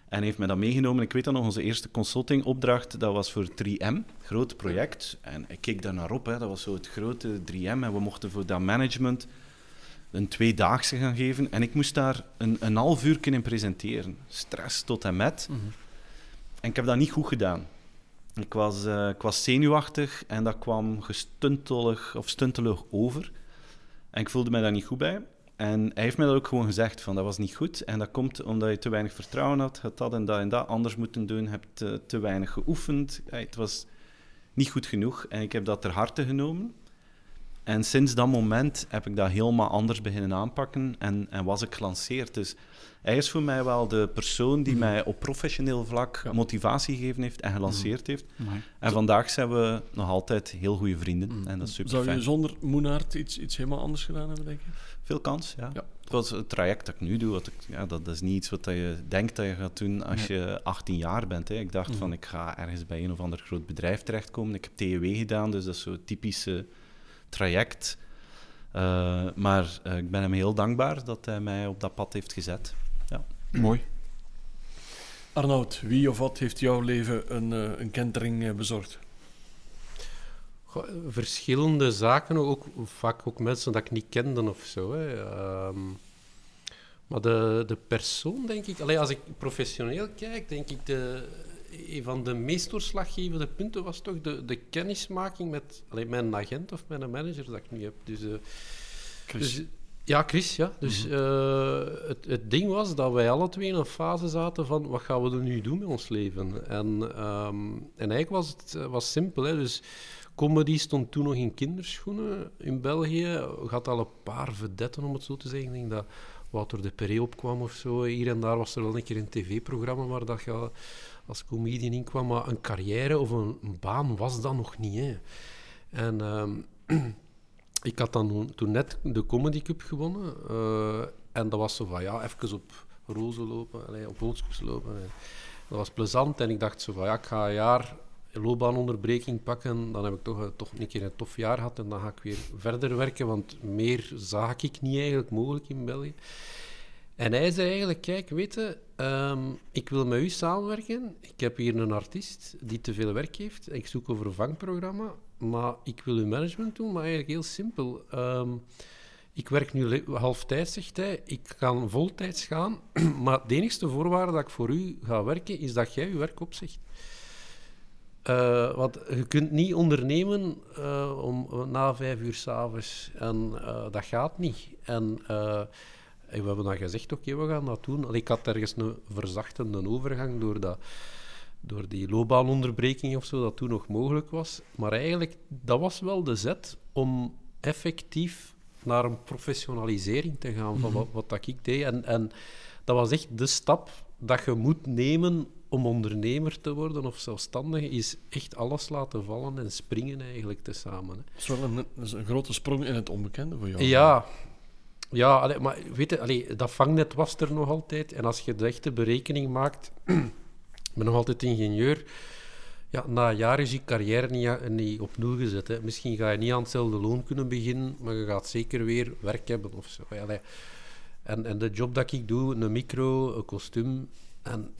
En heeft mij dat meegenomen. Ik weet dat nog, onze eerste consultingopdracht, dat was voor 3M, groot project. En ik keek daar naar op, hè. dat was zo het grote 3M. En we mochten voor dat management een tweedaagse gaan geven. En ik moest daar een, een half uur in presenteren. Stress tot en met. Mhm. En ik heb dat niet goed gedaan. Ik was, eh, ik was zenuwachtig en dat kwam gestuntelig of stuntelig over. En ik voelde mij daar niet goed bij. En hij heeft mij dat ook gewoon gezegd, van dat was niet goed. En dat komt omdat je te weinig vertrouwen had. Had dat en dat en dat anders moeten doen. Je hebt eh, te weinig geoefend. Het was niet goed genoeg. En ik heb dat ter harte genomen. En sinds dat moment heb ik dat helemaal anders beginnen aanpakken en, en was ik gelanceerd. Dus hij is voor mij wel de persoon die Mhm. mij op professioneel vlak Ja. motivatie gegeven heeft en gelanceerd heeft. Amai. En vandaag zijn we nog altijd heel goede vrienden. Mhm. En dat is super Zou je fijn. zonder Moenaert iets, iets helemaal anders gedaan hebben, denk je? Veel kans, ja. Ja. Het was het traject dat ik nu doe, wat ik, ja, dat is niet iets wat je denkt dat je gaat doen als je 18 jaar bent. Hè. Ik dacht Mhm. van, ik ga ergens bij een of ander groot bedrijf terechtkomen. Ik heb TEW gedaan, dus dat is zo'n typische traject. Eh, maar eh, ik ben hem heel dankbaar dat hij mij op dat pad heeft gezet. Mooi. Arnoud, wie of wat heeft jouw leven een, eh, een kentering bezorgd? Goh, verschillende zaken, ook, vaak ook mensen dat ik niet kende of zo. Hè. Ehm, maar de, de persoon, denk ik, allee, als ik professioneel kijk, denk ik de, een van de meest doorslaggevende punten was toch de, de kennismaking met mijn agent of mijn manager dat ik nu heb. Dus, eh, Chris. dus, ja, Chris, ja. Dus eh, het, het ding was dat wij alle twee in een fase zaten van wat gaan we er nu doen met ons leven? En, ehm, en eigenlijk was het eh, was simpel. Hè. Dus comedy stond toen nog in kinderschoenen in België. Had al een paar vedetten, om het zo te zeggen. Ik denk dat Wouter de Peré opkwam of zo. Hier en daar was er wel een keer een tv-programma waar dat je als comedian in kwam. Maar een carrière of een, baan was dat nog niet. Hè. En... ehm, [clears throat] ik had dan toen net de Comedy Cup gewonnen. eh, en dat was zo van, ja, even op rozen lopen, allee, op hoogskoes lopen. En dat was plezant. En ik dacht zo van, ja, ik ga een jaar loopbaanonderbreking pakken. Dan heb ik toch, eh, toch een keer een tof jaar gehad. En dan ga ik weer verder werken, want meer zag ik niet eigenlijk mogelijk in België. En hij zei eigenlijk, kijk, weet je, ehm, ik wil met u samenwerken. Ik heb hier een artiest die te veel werk heeft. Ik zoek een vervangprogramma, maar ik wil uw management doen, maar eigenlijk heel simpel. Ehm, ik werk nu halftijds, zegt hij. Ik kan voltijds gaan, [clears throat] maar de enige voorwaarde dat ik voor u ga werken, is dat jij uw werk opzegt. Eh, want je kunt niet ondernemen eh, om, na vijf uur s'avonds. En eh, dat gaat niet. En en we hebben dan gezegd, oké, we gaan dat doen. Allee, ik had ergens een verzachtende overgang door, dat, door die loopbaanonderbreking of zo, dat toen nog mogelijk was. Maar eigenlijk, dat was wel de zet om effectief naar een professionalisering te gaan van wat, wat dat ik deed. En, en dat was echt de stap dat je moet nemen om ondernemer te worden of zelfstandige, is echt alles laten vallen en springen eigenlijk tezamen. Hè. Dat is wel een, dat is een grote sprong in het onbekende voor jou. Ja, ja maar weet je, dat vangnet was er nog altijd. En als je de echte berekening maakt, ik ben nog altijd ingenieur. Ja, na een jaar is je carrière niet, niet op nul gezet. Hè. Misschien ga je niet aan hetzelfde loon kunnen beginnen, maar je gaat zeker weer werk hebben of zo. En, en de job dat ik doe, een micro, een kostuum en,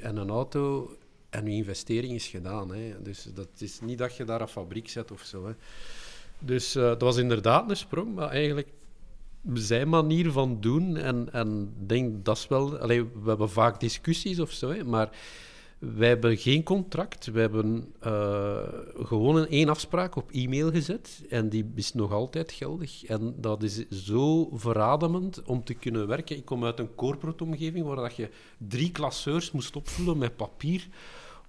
en een auto, en je investering is gedaan. Hè. Dus dat is niet dat je daar een fabriek zet of zo. Hè. Dus eh, dat was inderdaad een sprong, maar eigenlijk zijn manier van doen. En en denk dat is wel. Allee, we hebben vaak discussies of zo, hè, maar wij hebben geen contract. We hebben eh, gewoon een één afspraak op e-mail gezet en die is nog altijd geldig. En dat is zo verademend om te kunnen werken. Ik kom uit een corporate omgeving waar dat je drie klasseurs moest opvullen met papier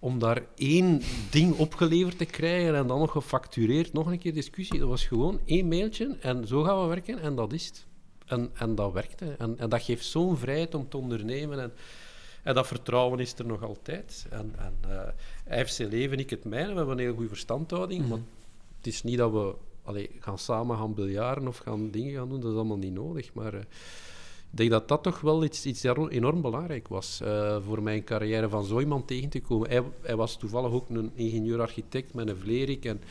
om daar één ding opgeleverd te krijgen en dan nog gefactureerd, nog een keer discussie. Dat was gewoon één mailtje en zo gaan we werken en dat is het. En, en dat werkte. En, en dat geeft zo'n vrijheid om te ondernemen. En, en dat vertrouwen is er nog altijd. En, en eh, hij heeft zijn leven, ik het mijne. We hebben een heel goede verstandhouding. Maar het is niet dat we allee, gaan samen gaan biljaren of gaan dingen gaan doen. Dat is allemaal niet nodig. Maar eh, denk dat dat toch wel iets, iets enorm- belangrijk was eh, voor mijn carrière, van zo iemand tegen te komen. Hij, hij was toevallig ook een ingenieur-architect met een vlerik en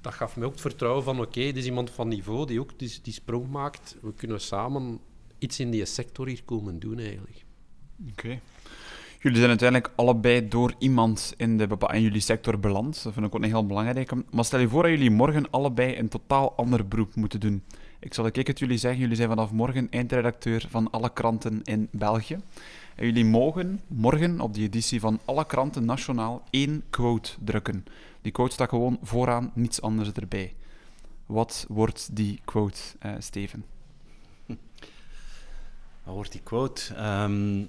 dat gaf mij ook het vertrouwen van oké, dit is iemand van niveau die ook die, die sprong maakt. We kunnen samen iets in die sector hier komen doen eigenlijk. Oké. Jullie zijn uiteindelijk allebei door iemand in, de, in jullie sector beland. Dat vind ik ook heel belangrijk. Maar stel je voor dat jullie morgen allebei een totaal ander beroep moeten doen. Ik zal ik het jullie zeggen, jullie zijn vanaf morgen eindredacteur van alle kranten in België. En jullie mogen morgen op die editie van alle kranten nationaal één quote drukken. Die quote staat gewoon vooraan, niets anders erbij. Wat wordt die quote, eh, Steven? [laughs] Wat wordt die quote? Ehm,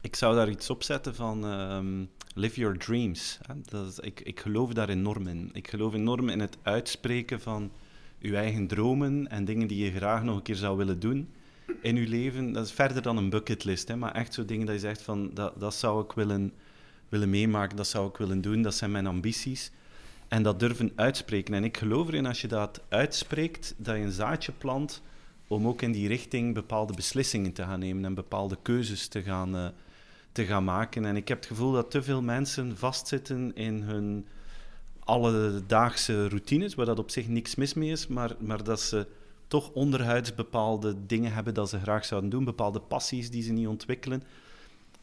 ik zou daar iets op zetten van ehm, live your dreams. Dat ik, ik geloof daar enorm in. Ik geloof enorm in het uitspreken van je eigen dromen en dingen die je graag nog een keer zou willen doen in je leven. Dat is verder dan een bucketlist, hè, maar echt zo dingen dat je zegt van dat, dat zou ik willen, willen meemaken, dat zou ik willen doen, dat zijn mijn ambities. En dat durven uitspreken. En ik geloof erin als je dat uitspreekt, dat je een zaadje plant om ook in die richting bepaalde beslissingen te gaan nemen en bepaalde keuzes te gaan, uh, te gaan maken. En ik heb het gevoel dat te veel mensen vastzitten in hun alledaagse routines, waar dat op zich niks mis mee is, maar, maar dat ze toch onderhuids bepaalde dingen hebben dat ze graag zouden doen, bepaalde passies die ze niet ontwikkelen.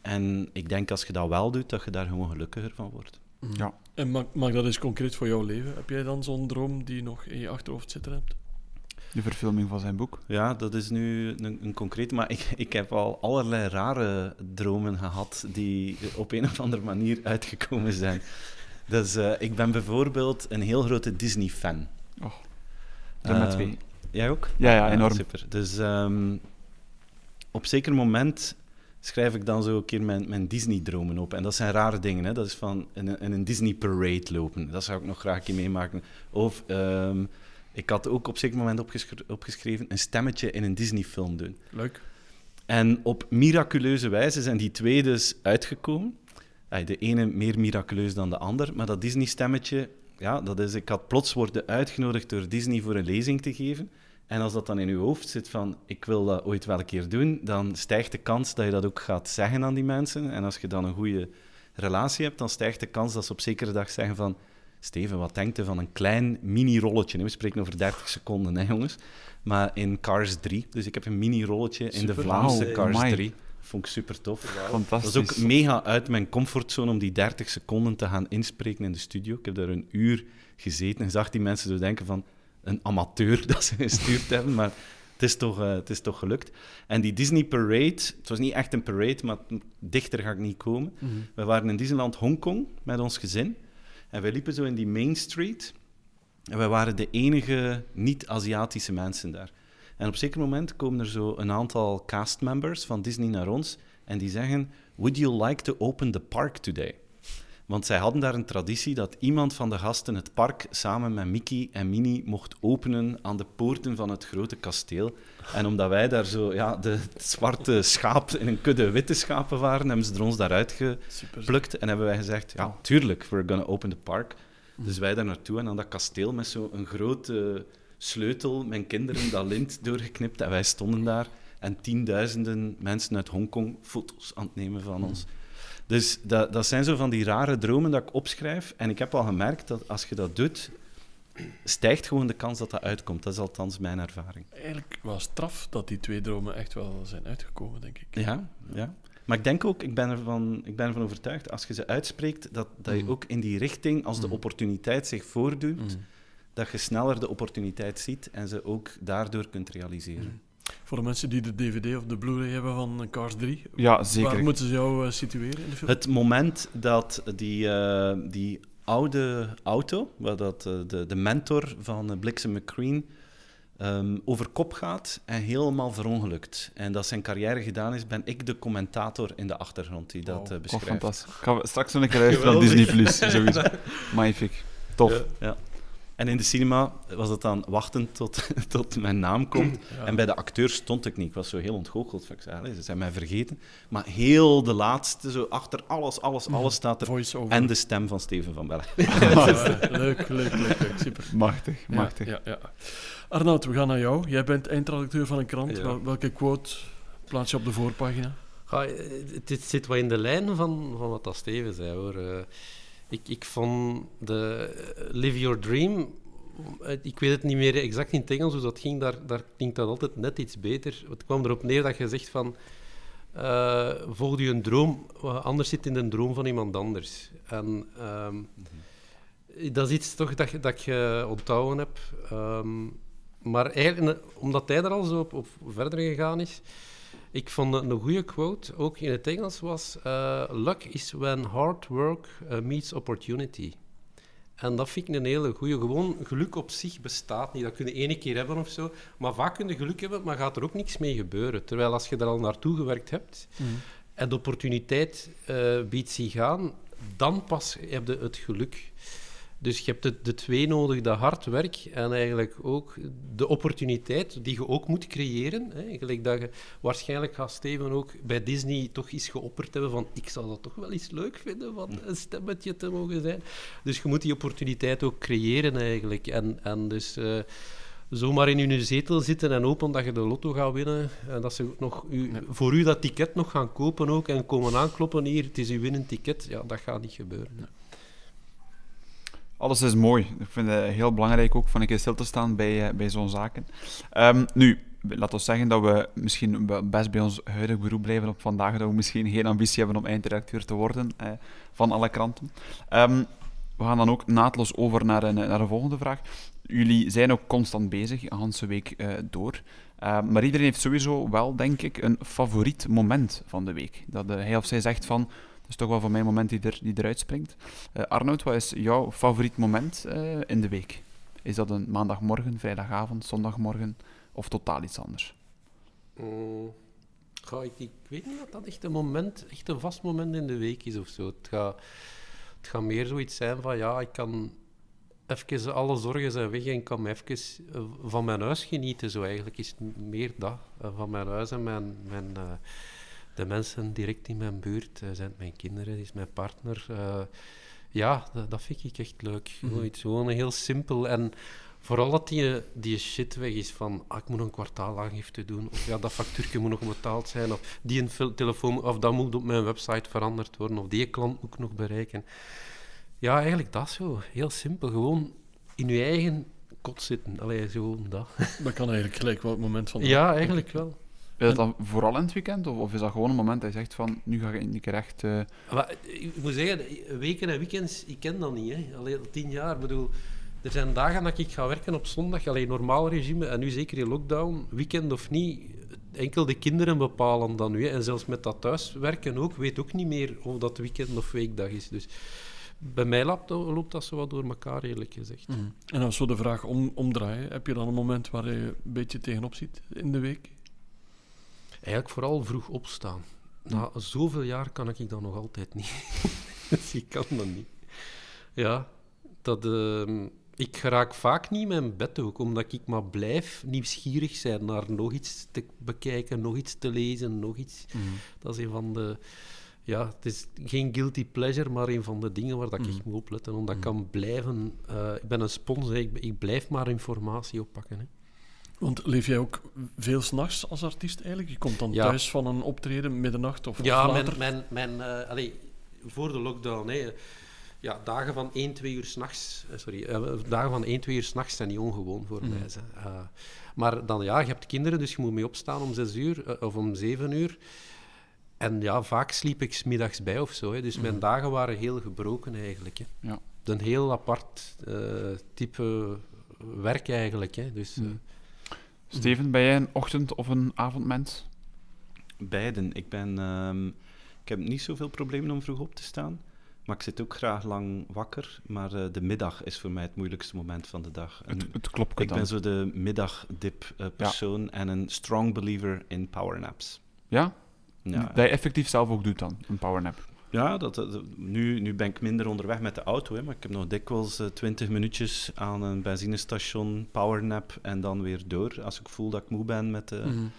En ik denk als je dat wel doet, dat je daar gewoon gelukkiger van wordt. Mm. Ja. En maak, maak dat eens concreet voor jouw leven. Heb jij dan zo'n droom die je nog in je achterhoofd zitten hebt? De verfilming van zijn boek. Ja, dat is nu een, een concrete. Maar ik, ik heb al allerlei rare dromen gehad die op een of andere manier uitgekomen zijn. Dus uh, ik ben bijvoorbeeld een heel grote Disney-fan. Oh, er met twee. Jij ook? Ja, ja, enorm. super. Dus um, op zeker moment schrijf ik dan zo een keer mijn, mijn Disney-dromen op. En dat zijn rare dingen. Hè? Dat is van in, in een Disney-parade lopen. Dat zou ik nog graag een keer meemaken. Of um, ik had ook op zeker moment opgeschreven een stemmetje in een Disney-film doen. Leuk. En op miraculeuze wijze zijn die twee dus uitgekomen. De ene meer miraculeus dan de ander. Maar dat Disney-stemmetje, ja, dat is... Ik had plots worden uitgenodigd door Disney voor een lezing te geven. En als dat dan in je hoofd zit van, ik wil dat ooit wel een keer doen, dan stijgt de kans dat je dat ook gaat zeggen aan die mensen. En als je dan een goede relatie hebt, dan stijgt de kans dat ze op zekere dag zeggen van, Steven, wat denkt u van een klein mini-rolletje? We spreken over 30 seconden, hè jongens. Maar in Cars 3. Dus ik heb een mini-rolletje in de Vlaamse Cars 3. Vond ik super tof. Fantastisch. Dat is ook mega uit mijn comfortzone om die 30 seconden te gaan inspreken in de studio. Ik heb daar een uur gezeten en zag die mensen zo denken van een amateur [laughs] dat ze gestuurd hebben, maar het is, toch, uh, het is toch gelukt. En die Disney Parade, het was niet echt een parade, maar dichter ga ik niet komen. Mm We waren in Disneyland Hongkong met ons gezin. En wij liepen zo in die Main Street. En wij waren de enige niet-Aziatische mensen daar. En op een zeker moment komen er zo een aantal castmembers van Disney naar ons. En die zeggen: Would you like to open the park today? Want zij hadden daar een traditie dat iemand van de gasten het park samen met Mickey en Minnie mocht openen aan de poorten van het grote kasteel. En omdat wij daar zo ja, de zwarte schaap in een kudde witte schapen waren, hebben ze er ons daaruit geplukt. En hebben wij gezegd, ja, tuurlijk, we're gonna open the park. Dus wij daar naartoe en aan dat kasteel met zo'n grote sleutel, mijn kinderen dat lint doorgeknipt. En wij stonden daar en tienduizenden mensen uit Hongkong foto's aan het nemen van ons. Dus dat, dat zijn zo van die rare dromen dat ik opschrijf. En ik heb al gemerkt dat als je dat doet, stijgt gewoon de kans dat dat uitkomt. Dat is althans mijn ervaring. Eigenlijk was straf dat die twee dromen echt wel zijn uitgekomen, denk ik. Ja, ja. Maar ik denk ook, ik ben ervan, ik ben ervan overtuigd, als je ze uitspreekt, dat, dat je mm. ook in die richting, als de mm. opportuniteit zich voordoet, mm. Dat je sneller de opportuniteit ziet en ze ook daardoor kunt realiseren. Voor de mensen die de DVD of de Blu-ray hebben van Cars 3, ja, zeker. waar moeten ze jou uh, situeren in de film? Het moment dat die, uh, die oude auto, waar dat, uh, de, de mentor van Bliksem McQueen, um, over kop gaat en helemaal verongelukt. En dat zijn carrière gedaan is, ben ik de commentator in de achtergrond die dat wow. beschrijft. Oh, fantastisch. Ik ga straks nog een keer [laughs] uit van Disney+. Plus, zoiets. [laughs] Magnifiek. Tof. Ja. ja. En in de cinema was het dan wachten tot, [laughs] tot mijn naam komt. En bij de acteur stond ik niet. Ik was zo heel ontgoocheld. Ik zei, ze zijn mij vergeten. Maar heel de laatste, zo achter alles, alles, alles staat er. En de stem van Steven van Bellen. [laughs] leuk, leuk, leuk, leuk, Super. Machtig, machtig. Ja, ja, Arnoud, we gaan naar jou. Jij bent eindredacteur van een krant. welke quote plaats je op de voorpagina? Ja, het zit wat in de lijn van, van wat dat Steven zei, hoor. Ik, ik vond de Live Your Dream, ik weet het niet meer exact in het Engels hoe dat ging, daar, daar klinkt dat altijd net iets beter. Het kwam erop neer dat je zegt van, uh, volg je een droom, anders zit in de droom van iemand anders. En um, dat is iets toch dat, dat je onthouden hebt. Um, maar eigenlijk, omdat hij er al zo op, op verder gegaan is, ik vond een goede quote, ook in het Engels, was: uh, Luck is when hard work uh, meets opportunity. En dat vind ik een hele goede. Gewoon geluk op zich bestaat niet. Dat kun je ene keer hebben of zo. Maar vaak kun je geluk hebben, maar gaat er ook niks mee gebeuren. Terwijl als je er al naartoe gewerkt hebt mm. en de opportuniteit uh, biedt zich aan, dan pas heb je het geluk. Dus je hebt de, de twee nodig, dat hard werk en eigenlijk ook de opportuniteit die je ook moet creëren. Hè. Gelijk dat je waarschijnlijk gaat Steven ook bij Disney toch eens geopperd hebben van ik zou dat toch wel eens leuk vinden van een stemmetje te mogen zijn. Dus je moet die opportuniteit ook creëren eigenlijk. En, en dus... Uh, zomaar in je zetel zitten en hopen dat je de lotto gaat winnen. En dat ze nog u, voor u dat ticket nog gaan kopen ook en komen aankloppen hier, het is uw winnend ticket. Ja, dat gaat niet gebeuren. Alles is mooi. Ik vind het heel belangrijk ook van een keer stil te staan bij, uh, bij zo'n zaken. Um, nu, laten we zeggen dat we misschien best bij ons huidig beroep blijven op vandaag, dat we misschien geen ambitie hebben om eindredacteur te worden uh, van alle kranten. Um, we gaan dan ook naadloos over naar een, naar de volgende vraag. Jullie zijn ook constant bezig, een hele week uh, door. Uh, maar iedereen heeft sowieso wel, denk ik, een favoriet moment van de week. Dat uh, hij of zij zegt van, is toch wel voor mij een moment die, er, die eruit springt. Arnoud, wat is jouw favoriet moment in de week? Is dat een maandagmorgen, vrijdagavond, zondagmorgen of totaal iets anders? Mm, ik, ik, weet niet of dat echt een moment, echt een vast moment in de week is of zo. Het gaat, het gaat meer zoiets zijn van, ja, ik kan even alle zorgen zijn weg en kan even eh, van mijn huis genieten. Zo eigenlijk is het meer dat, eh, van mijn huis en mijn, mijn, uh, de mensen direct in mijn buurt. Uh, zijn mijn kinderen, is mijn partner. ja, dat, dat, vind ik echt leuk. Mm -hmm. Gewoon heel simpel en vooral dat die, die shit weg is van ah, ik moet een kwartaalaangifte doen of ja, dat factuurtje moet nog betaald zijn of die een telefoon of dat moet op mijn website veranderd worden of die klant moet ik nog bereiken. Ja, eigenlijk dat zo. Heel simpel. Gewoon in je eigen kot zitten. Allee, zo dat. Dat kan eigenlijk gelijk wel het moment van... Ja, eigenlijk wel. Is dat dan vooral in het weekend? Of, of is dat gewoon een moment dat je zegt van, nu ga ik in keer echt... Uh... Maar, ik moet zeggen, weken en weekends, ik ken dat niet. Hè. Allee, tien jaar, bedoel... Er zijn dagen dat ik ga werken op zondag, alleen normaal regime, en nu zeker in lockdown, weekend of niet, enkel de kinderen bepalen dan nu. Hè. En zelfs met dat thuiswerken ook, weet ook niet meer of dat weekend of weekdag is. Dus bij mij loopt, loopt dat zo wat door elkaar, eerlijk gezegd. Mhm. En als we de vraag om, omdraaien, heb je dan een moment waar je een beetje tegenop ziet in de week? Eigenlijk vooral vroeg opstaan. Na zoveel jaar kan ik dat nog altijd niet. [laughs] dus ik kan dat niet. Ja, dat, uh, ik raak vaak niet mijn bed ook, omdat ik maar blijf nieuwsgierig zijn naar nog iets te bekijken, nog iets te lezen, nog iets. Mhm. Dat is een van de ja, het is geen guilty pleasure, maar een van de dingen waar dat ik echt moet opletten. Omdat ik mm. kan blijven... Uh, ik ben een spons, ik, ik, blijf maar informatie oppakken. Hè. Want leef jij ook veel s'nachts als artiest eigenlijk? Je komt dan thuis van een optreden middernacht of, ja, of later? mijn... mijn, mijn uh, allez, voor de lockdown... Hè, ja, dagen van 1, 2 uur s'nachts... Uh, sorry, dagen van 1, 2 uur s'nachts zijn niet ongewoon voor mm. mij. maar dan, ja, je hebt kinderen, dus je moet mee opstaan om 6 uur of om 7 uur. En ja, vaak sliep ik middags bij of zo. Hè. Dus mijn mhm. dagen waren heel gebroken eigenlijk. Hè. Ja. Een heel apart uh, type werk eigenlijk. Hè. Dus, uh, Steven, ben jij een ochtend- of een avondmens? Beiden. Ik, ben, um, ik heb niet zoveel problemen om vroeg op te staan. Maar ik zit ook graag lang wakker. Maar uh, de middag is voor mij het moeilijkste moment van de dag. het, het klopt Ik ben zo de middagdip persoon ja. en een strong believer in powernaps. Ja? Ja. Dat je effectief zelf ook doet dan, een powernap. Ja, dat, nu, nu ben ik minder onderweg met de auto, hè, maar ik heb nog dikwijls uh, 20 minuutjes aan een benzinestation, powernap en dan weer door als ik voel dat ik moe ben met de, mm.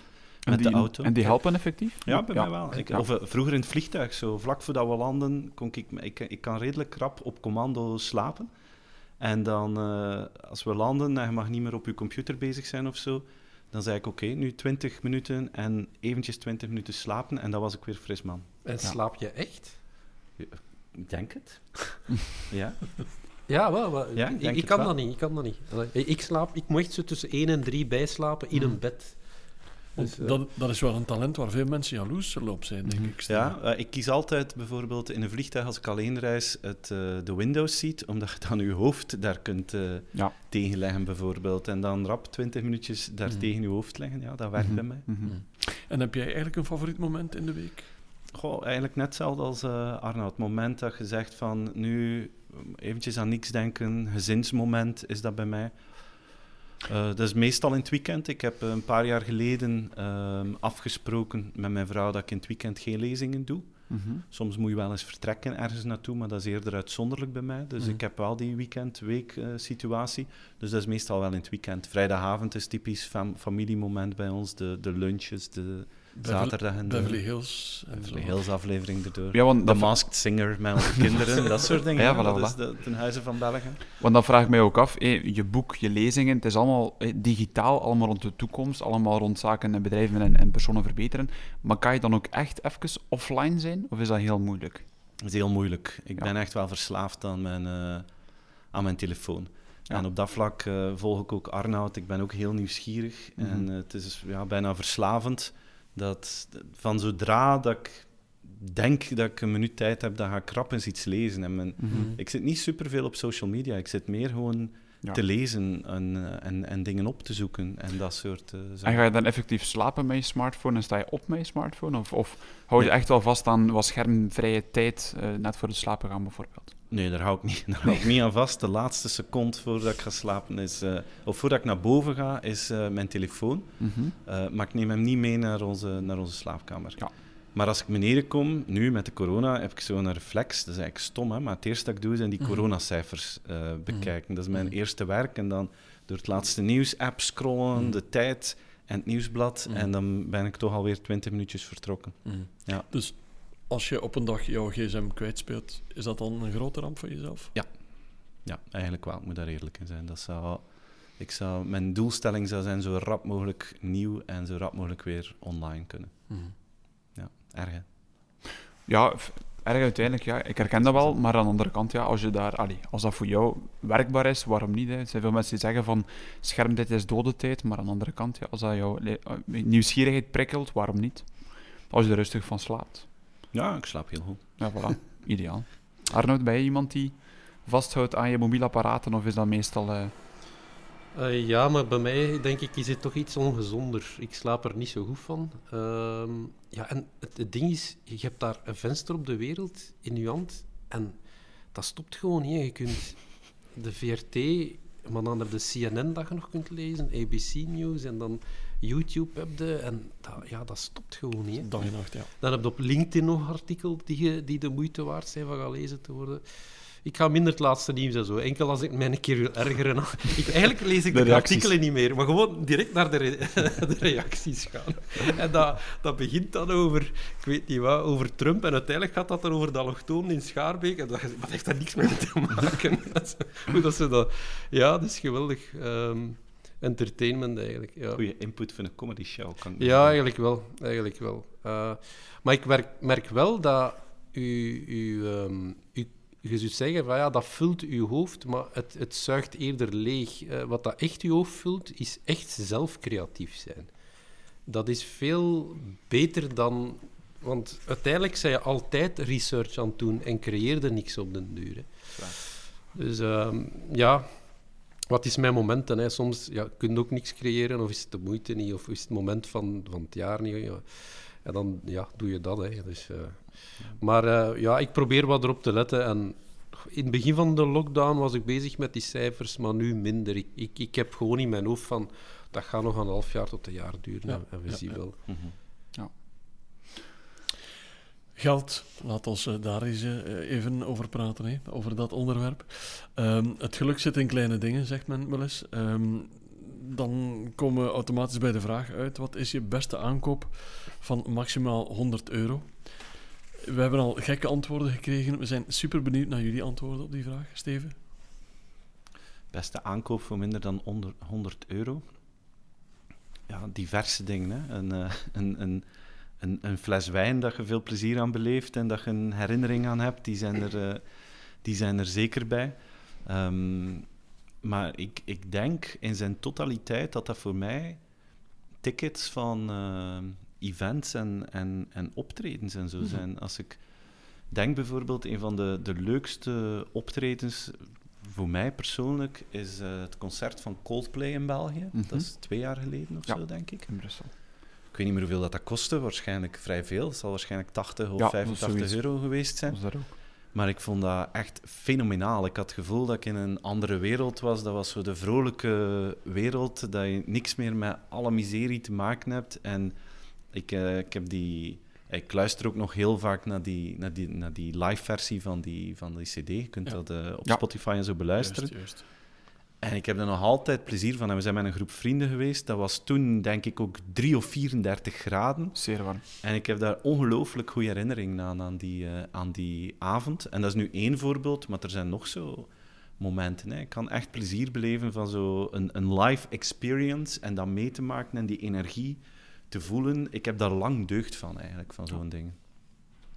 met die, de auto. En die helpen effectief? Ja, bij ja. mij wel. Ik, of uh, vroeger in het vliegtuig, zo vlak voordat we landen, kon ik, ik, ik kan redelijk krap op commando slapen. En dan, uh, als we landen en je mag niet meer op je computer bezig zijn of zo, dan zei ik, oké, okay, nu 20 minuten en eventjes 20 minuten slapen en dan was ik weer fris man. En ja. slaap je echt? Ik denk het. [laughs] ja. Ja, wel, wel. Ja, ik, ik kan wel. dat niet. Ik kan dat niet. Ik slaap, ik moet echt zo tussen 1 en 3 bijslapen in mm. een bed. Dus, uh, dat, dat is wel een talent waar veel mensen jaloers op zijn, denk ik. Ja, uh, ik kies altijd bijvoorbeeld in een vliegtuig als ik alleen reis het, uh, de window seat, omdat je dan je hoofd daar kunt ja. tegenleggen bijvoorbeeld. En dan rap 20 minuutjes daar mm. tegen je hoofd leggen, ja, dat werkt mm -hmm. bij mij. Mm -hmm. En heb jij eigenlijk een favoriet moment in de week? Goh, eigenlijk net hetzelfde als Arno. Het moment dat je zegt van nu eventjes aan niks denken, gezinsmoment is dat bij mij. Uh, dat is meestal in het weekend. Ik heb een paar jaar geleden uh, afgesproken met mijn vrouw dat ik in het weekend geen lezingen doe. Mhm. Soms moet je wel eens vertrekken ergens naartoe, maar dat is eerder uitzonderlijk bij mij. Dus Mhm. ik heb wel die weekend-week-situatie. dus dat is meestal wel in het weekend. Vrijdagavond is typisch fam- familiemoment bij ons. De, de lunches, de zaterdag en de Beverly Hills. En Beverly zo. Hills aflevering erdoor. Ja, want De dat, Masked Singer met onze [laughs] kinderen, dat soort dingen. Ja, voilà, dat voilà. is de, ten huize van België. want dat vraag ik mij ook af. hé, je boek, je lezingen, het is allemaal hé, digitaal, allemaal rond de toekomst, allemaal rond zaken en bedrijven en, en personen verbeteren. Maar kan je dan ook echt even offline zijn, of is dat heel moeilijk? Dat is heel moeilijk. Ik Ja. ben echt wel verslaafd aan mijn, eh, aan mijn telefoon. Ja. En op dat vlak eh, volg ik ook Arnoud. Ik ben ook heel nieuwsgierig. Mhm. En eh, het is ja, bijna verslavend. Dat van zodra dat ik denk dat ik een minuut tijd heb, dan ga ik krap eens iets lezen. En mijn, Mhm. ik zit niet superveel op social media. Ik zit meer gewoon Ja. te lezen en, eh, en, en dingen op te zoeken en dat soort eh, En zaken. ga je dan effectief slapen met je smartphone en sta je op met je smartphone? Of, of hou je Nee. echt wel vast aan wat schermvrije tijd, eh, net voor het slapen gaan bijvoorbeeld? Nee, daar hou ik niet, [laughs] daar hou ik niet aan vast. De laatste seconde voordat ik ga slapen is, of voordat ik naar boven ga, is mijn telefoon. Mhm. Maar ik neem hem niet mee naar onze, naar onze slaapkamer. Ja. Maar als ik beneden kom, nu met de corona, heb ik zo'n reflex. Dat is eigenlijk stom, hè? maar het eerste dat ik doe, zijn die Mhm. coronacijfers eh, bekijken. Dat is mijn Mhm. eerste werk. En dan door het laatste nieuws-app scrollen, Mhm. de tijd en het nieuwsblad. Mhm. En dan ben ik toch alweer 20 minuutjes vertrokken. Mhm. Ja. Dus als je op een dag jouw gsm kwijtspeelt, is dat dan een grote ramp voor jezelf? Ja, eigenlijk wel. Ik moet daar eerlijk in zijn. Dat zou, ik zou, mijn doelstelling zou zijn zo rap mogelijk nieuw en zo rap mogelijk weer online kunnen. Mhm. Erg, hè? Ja, erg uiteindelijk, ja. Ik herken dat wel, maar aan de andere kant, ja, als, je daar, allee, als dat voor jou werkbaar is, waarom niet? Hè? Er zijn veel mensen die zeggen van schermtijd is dode tijd, maar aan de andere kant, ja, als dat jouw eh, nieuwsgierigheid prikkelt, waarom niet? Als je er rustig van slaapt. Ja, ik slaap heel goed. Ja, voilà. Ideaal. Arnoud, ben je iemand die vasthoudt aan je mobiele apparaten, of is dat meestal... eh, Eh, ja, maar bij mij denk ik is het toch iets ongezonder. Ik slaap er niet zo goed van. Ehm, ja, en het, het ding is, je hebt daar een venster op de wereld in je hand en dat stopt gewoon niet. Je kunt de VRT, maar dan heb je CNN dat je nog kunt lezen, ABC News en dan YouTube heb je en dat, ja, dat stopt gewoon niet. Dag en nacht, ja. Dan heb je op LinkedIn nog artikelen die, die de moeite waard zijn van gelezen te worden. Ik ga minder het laatste nieuws en zo. Enkel als ik mij een keer wil ergeren. [laughs] Ik, eigenlijk lees ik De artikelen niet meer, maar gewoon direct naar de, re- [laughs] de reacties gaan. En dat, dat begint dan over, ik weet niet wat, over Trump. En uiteindelijk gaat dat dan over de allochtonen in Schaarbeek. En dat, wat heeft dat niks mee te maken? [laughs] Hoe dat ze dat... Ja, dat is geweldig. Ehm, entertainment eigenlijk. Ja. Goeie input van een comedy show. Kan ik Ja, eigenlijk wel. Eigenlijk wel. Eh, maar ik merk, merk wel dat u, u, ehm, u, je zou zeggen van ja, dat vult uw hoofd, maar het, het zuigt eerder leeg. Eh, wat dat echt uw hoofd vult, is echt zelf creatief zijn. Dat is veel beter dan... Want uiteindelijk zijn je altijd research aan het doen en creëerde niks op den duur. hè. Dus ehm, ja, wat is mijn momenten? Hè? Soms ja, kun je ook niks creëren, of is het de moeite niet, of is het moment van, van het jaar niet. Ja. En dan ja, doe je dat. Hè. Dus, eh, Maar eh, ja, ik probeer wat erop te letten. En in het begin van de lockdown was ik bezig met die cijfers, maar nu minder. Ik, ik, ik heb gewoon in mijn hoofd van, dat gaat nog een half jaar tot een jaar duren. Ja, en we ja, zien ja. wel. Mhm. Geld, laat ons eh, daar eens eh, even over praten, hè, over dat onderwerp. Ehm, het geluk zit in kleine dingen, zegt men wel eens. Ehm, dan komen we automatisch bij de vraag uit, wat is je beste aankoop van maximaal 100 euro? We hebben al gekke antwoorden gekregen. We zijn super benieuwd naar jullie antwoorden op die vraag, Steven. Beste aankoop voor minder dan onder 100 euro. Ja, diverse dingen. Hè. Een, eh, [laughs] een, een, een, een fles wijn dat je veel plezier aan beleeft en dat je een herinnering aan hebt, die zijn er, eh, die zijn er zeker bij. Ehm, maar ik, ik denk in zijn totaliteit dat dat voor mij tickets van eh, events en, en, en optredens en zo Mhm. zijn. Als ik denk bijvoorbeeld, een van de, de leukste optredens voor mij persoonlijk is eh, het concert van Coldplay in België. Mhm. Dat is twee jaar geleden of Ja. zo, denk ik. in Brussel. Ik weet niet meer hoeveel dat, dat kostte, waarschijnlijk vrij veel. Het zal waarschijnlijk 80 of Ja, 85 zoiets. euro geweest zijn. Was dat ook? Maar ik vond dat echt fenomenaal. Ik had het gevoel dat ik in een andere wereld was. Dat was zo de vrolijke wereld, dat je niks meer met alle miserie te maken hebt. En ik, eh, ik heb die Ik luister ook nog heel vaak naar die, naar die, naar die live versie van die, van die CD. Je kunt Ja. dat eh, op Ja. Spotify en zo beluisteren. Juist, juist. En ik heb er nog altijd plezier van. En we zijn met een groep vrienden geweest. Dat was toen, denk ik, ook 3 of 34 graden. Zeer warm. En ik heb daar ongelooflijk goede herinneringen aan, aan die, eh, aan die avond. En dat is nu één voorbeeld, maar er zijn nog zo momenten. Hè. Ik kan echt plezier beleven van zo een, een live experience en dat mee te maken en die energie te voelen. Ik heb daar lang deugd van, eigenlijk, van zo'n ding.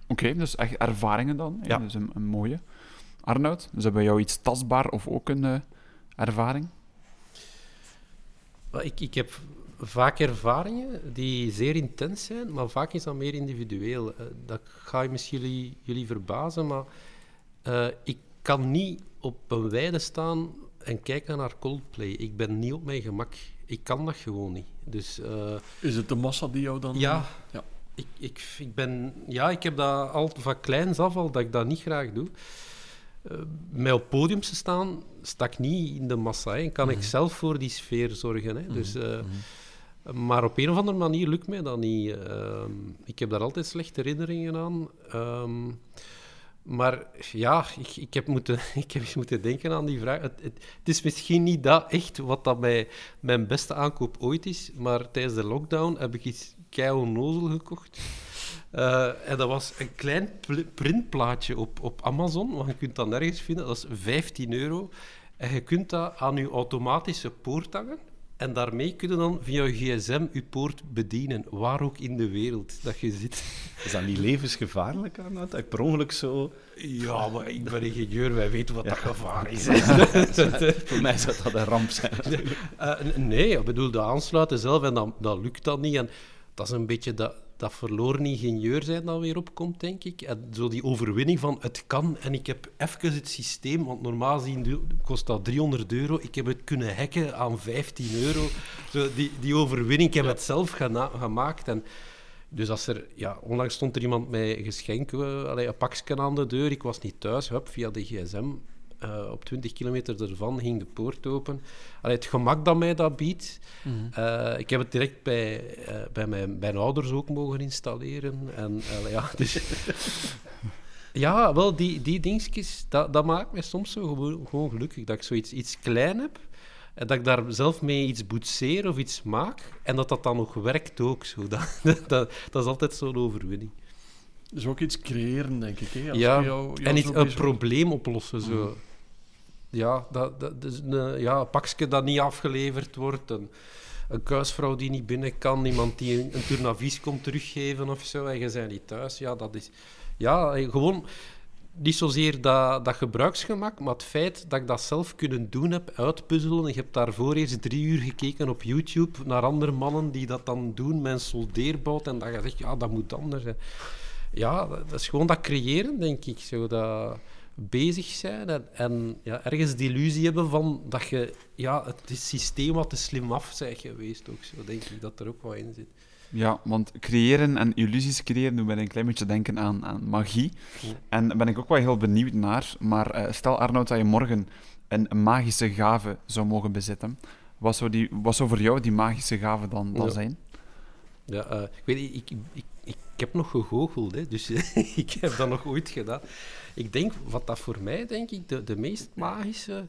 Oké, dus echt ervaringen dan. Ja. Dus een, een mooie. Arnoud, dus hebben we jou iets tastbaar of ook een eh, ervaring? Ik, ik heb vaak ervaringen die zeer intens zijn, maar vaak is dat meer individueel. Eh, Dat ga je misschien jullie, jullie verbazen, maar eh, ik kan niet op een weide staan en kijken naar Coldplay. Ik ben niet op mijn gemak. Ik kan dat gewoon niet. Dus eh, Is het de massa die jou dan... ja, Ja. Ik, ik, ik, ben, ja, ik heb dat al van kleins af al dat ik dat niet graag doe. Eh mij op podiums te staan, sta ik niet in de massa. Hè. Kan ik zelf voor die sfeer zorgen. Hè. Dus, eh, Maar op een of andere manier lukt mij dat niet. Ehm, ik heb daar altijd slechte herinneringen aan. Ehm, maar ja, ik, ik, heb moeten, [laughs] ik heb eens moeten denken aan die vraag. Het, het, is misschien niet dat echt wat dat mij, mijn beste aankoop ooit is, maar tijdens de lockdown heb ik iets kei onnozel gekocht. Eh, en dat was een klein pl- printplaatje op, op Amazon, want je kunt dat nergens vinden. Dat is 15 euro. En je kunt dat aan je automatische poort hangen. En daarmee kun je dan via je gsm je poort bedienen, waar ook in de wereld dat je zit. Is dat niet levensgevaarlijk, Arnoud? Dat ik per ongeluk zo... Ja, maar ik ben ingenieur, wij weten wat dat gevaar is. [laughs] Voor mij zou dat een ramp zijn. Eh, nee, ik bedoel, de aansluiten zelf, en dat, dat lukt dan niet. En dat is een beetje dat, dat verloren ingenieur zijn dat weer opkomt, denk ik. En zo die overwinning van het kan, en ik heb even het systeem, want normaal gezien du- kost dat 300 euro, ik heb het kunnen hacken aan 15 euro. Zo die, die overwinning, ik heb het zelf gemaakt. En dus als er, ja, onlangs stond er iemand mij geschenk, eh, een pakje aan de deur, ik was niet thuis, hup, via de gsm. Eh, op 20 kilometer ervan ging de poort open. Allee, het gemak dat mij dat biedt. eh, ik heb het direct bij, eh, bij mijn, mijn ouders ook mogen installeren. En, ja, dus, [laughs] ja, wel, die, die dingetjes, dat, dat maakt mij soms zo gewoon, gewoon gelukkig. Dat ik zoiets iets klein heb, en dat ik daar zelf mee iets boetseer of iets maak, en dat dat dan nog werkt ook. Zo. [laughs] Dat, dat, dat is altijd zo'n overwinning. Dus ook iets creëren, denk ik. Hè? Als Ja, je jou, jou en iets, een probleem oplossen. Zo. Ja, dat, dat, dus een, ja, een pakje dat niet afgeleverd wordt, een, een kuisvrouw die niet binnen kan, iemand die een, een komt teruggeven of zo, en je bent niet thuis. Ja, dat is... Ja, eh, gewoon niet zozeer dat, dat gebruiksgemak, maar het feit dat ik dat zelf kunnen doen heb, uitpuzzelen. Ik heb daarvoor eerst drie uur gekeken op YouTube naar andere mannen die dat dan doen met soldeerbout, en dat je zegt, ja, dat moet anders. hè. Ja, dat is gewoon dat creëren, denk ik. Zo dat bezig zijn en, en ja, ergens de illusie hebben van dat je ja, het is systeem wat te slim af bent geweest. Ook zo denk ik dat er ook wat in zit. Ja, want creëren en illusies creëren doen mij een klein beetje denken aan, aan magie. Ja. En daar ben ik ook wel heel benieuwd naar. Maar eh, stel, Arnoud, dat je morgen een magische gave zou mogen bezitten. Wat zou, die, wat zou voor jou die magische gave dan, dan Ja. zijn? Ja, eh, ik weet niet, ik, ik, ik, ik heb nog gegoocheld, hè, dus [laughs] ik heb dat nog ooit gedaan. Ik denk, wat dat voor mij, denk ik, de, de meest magische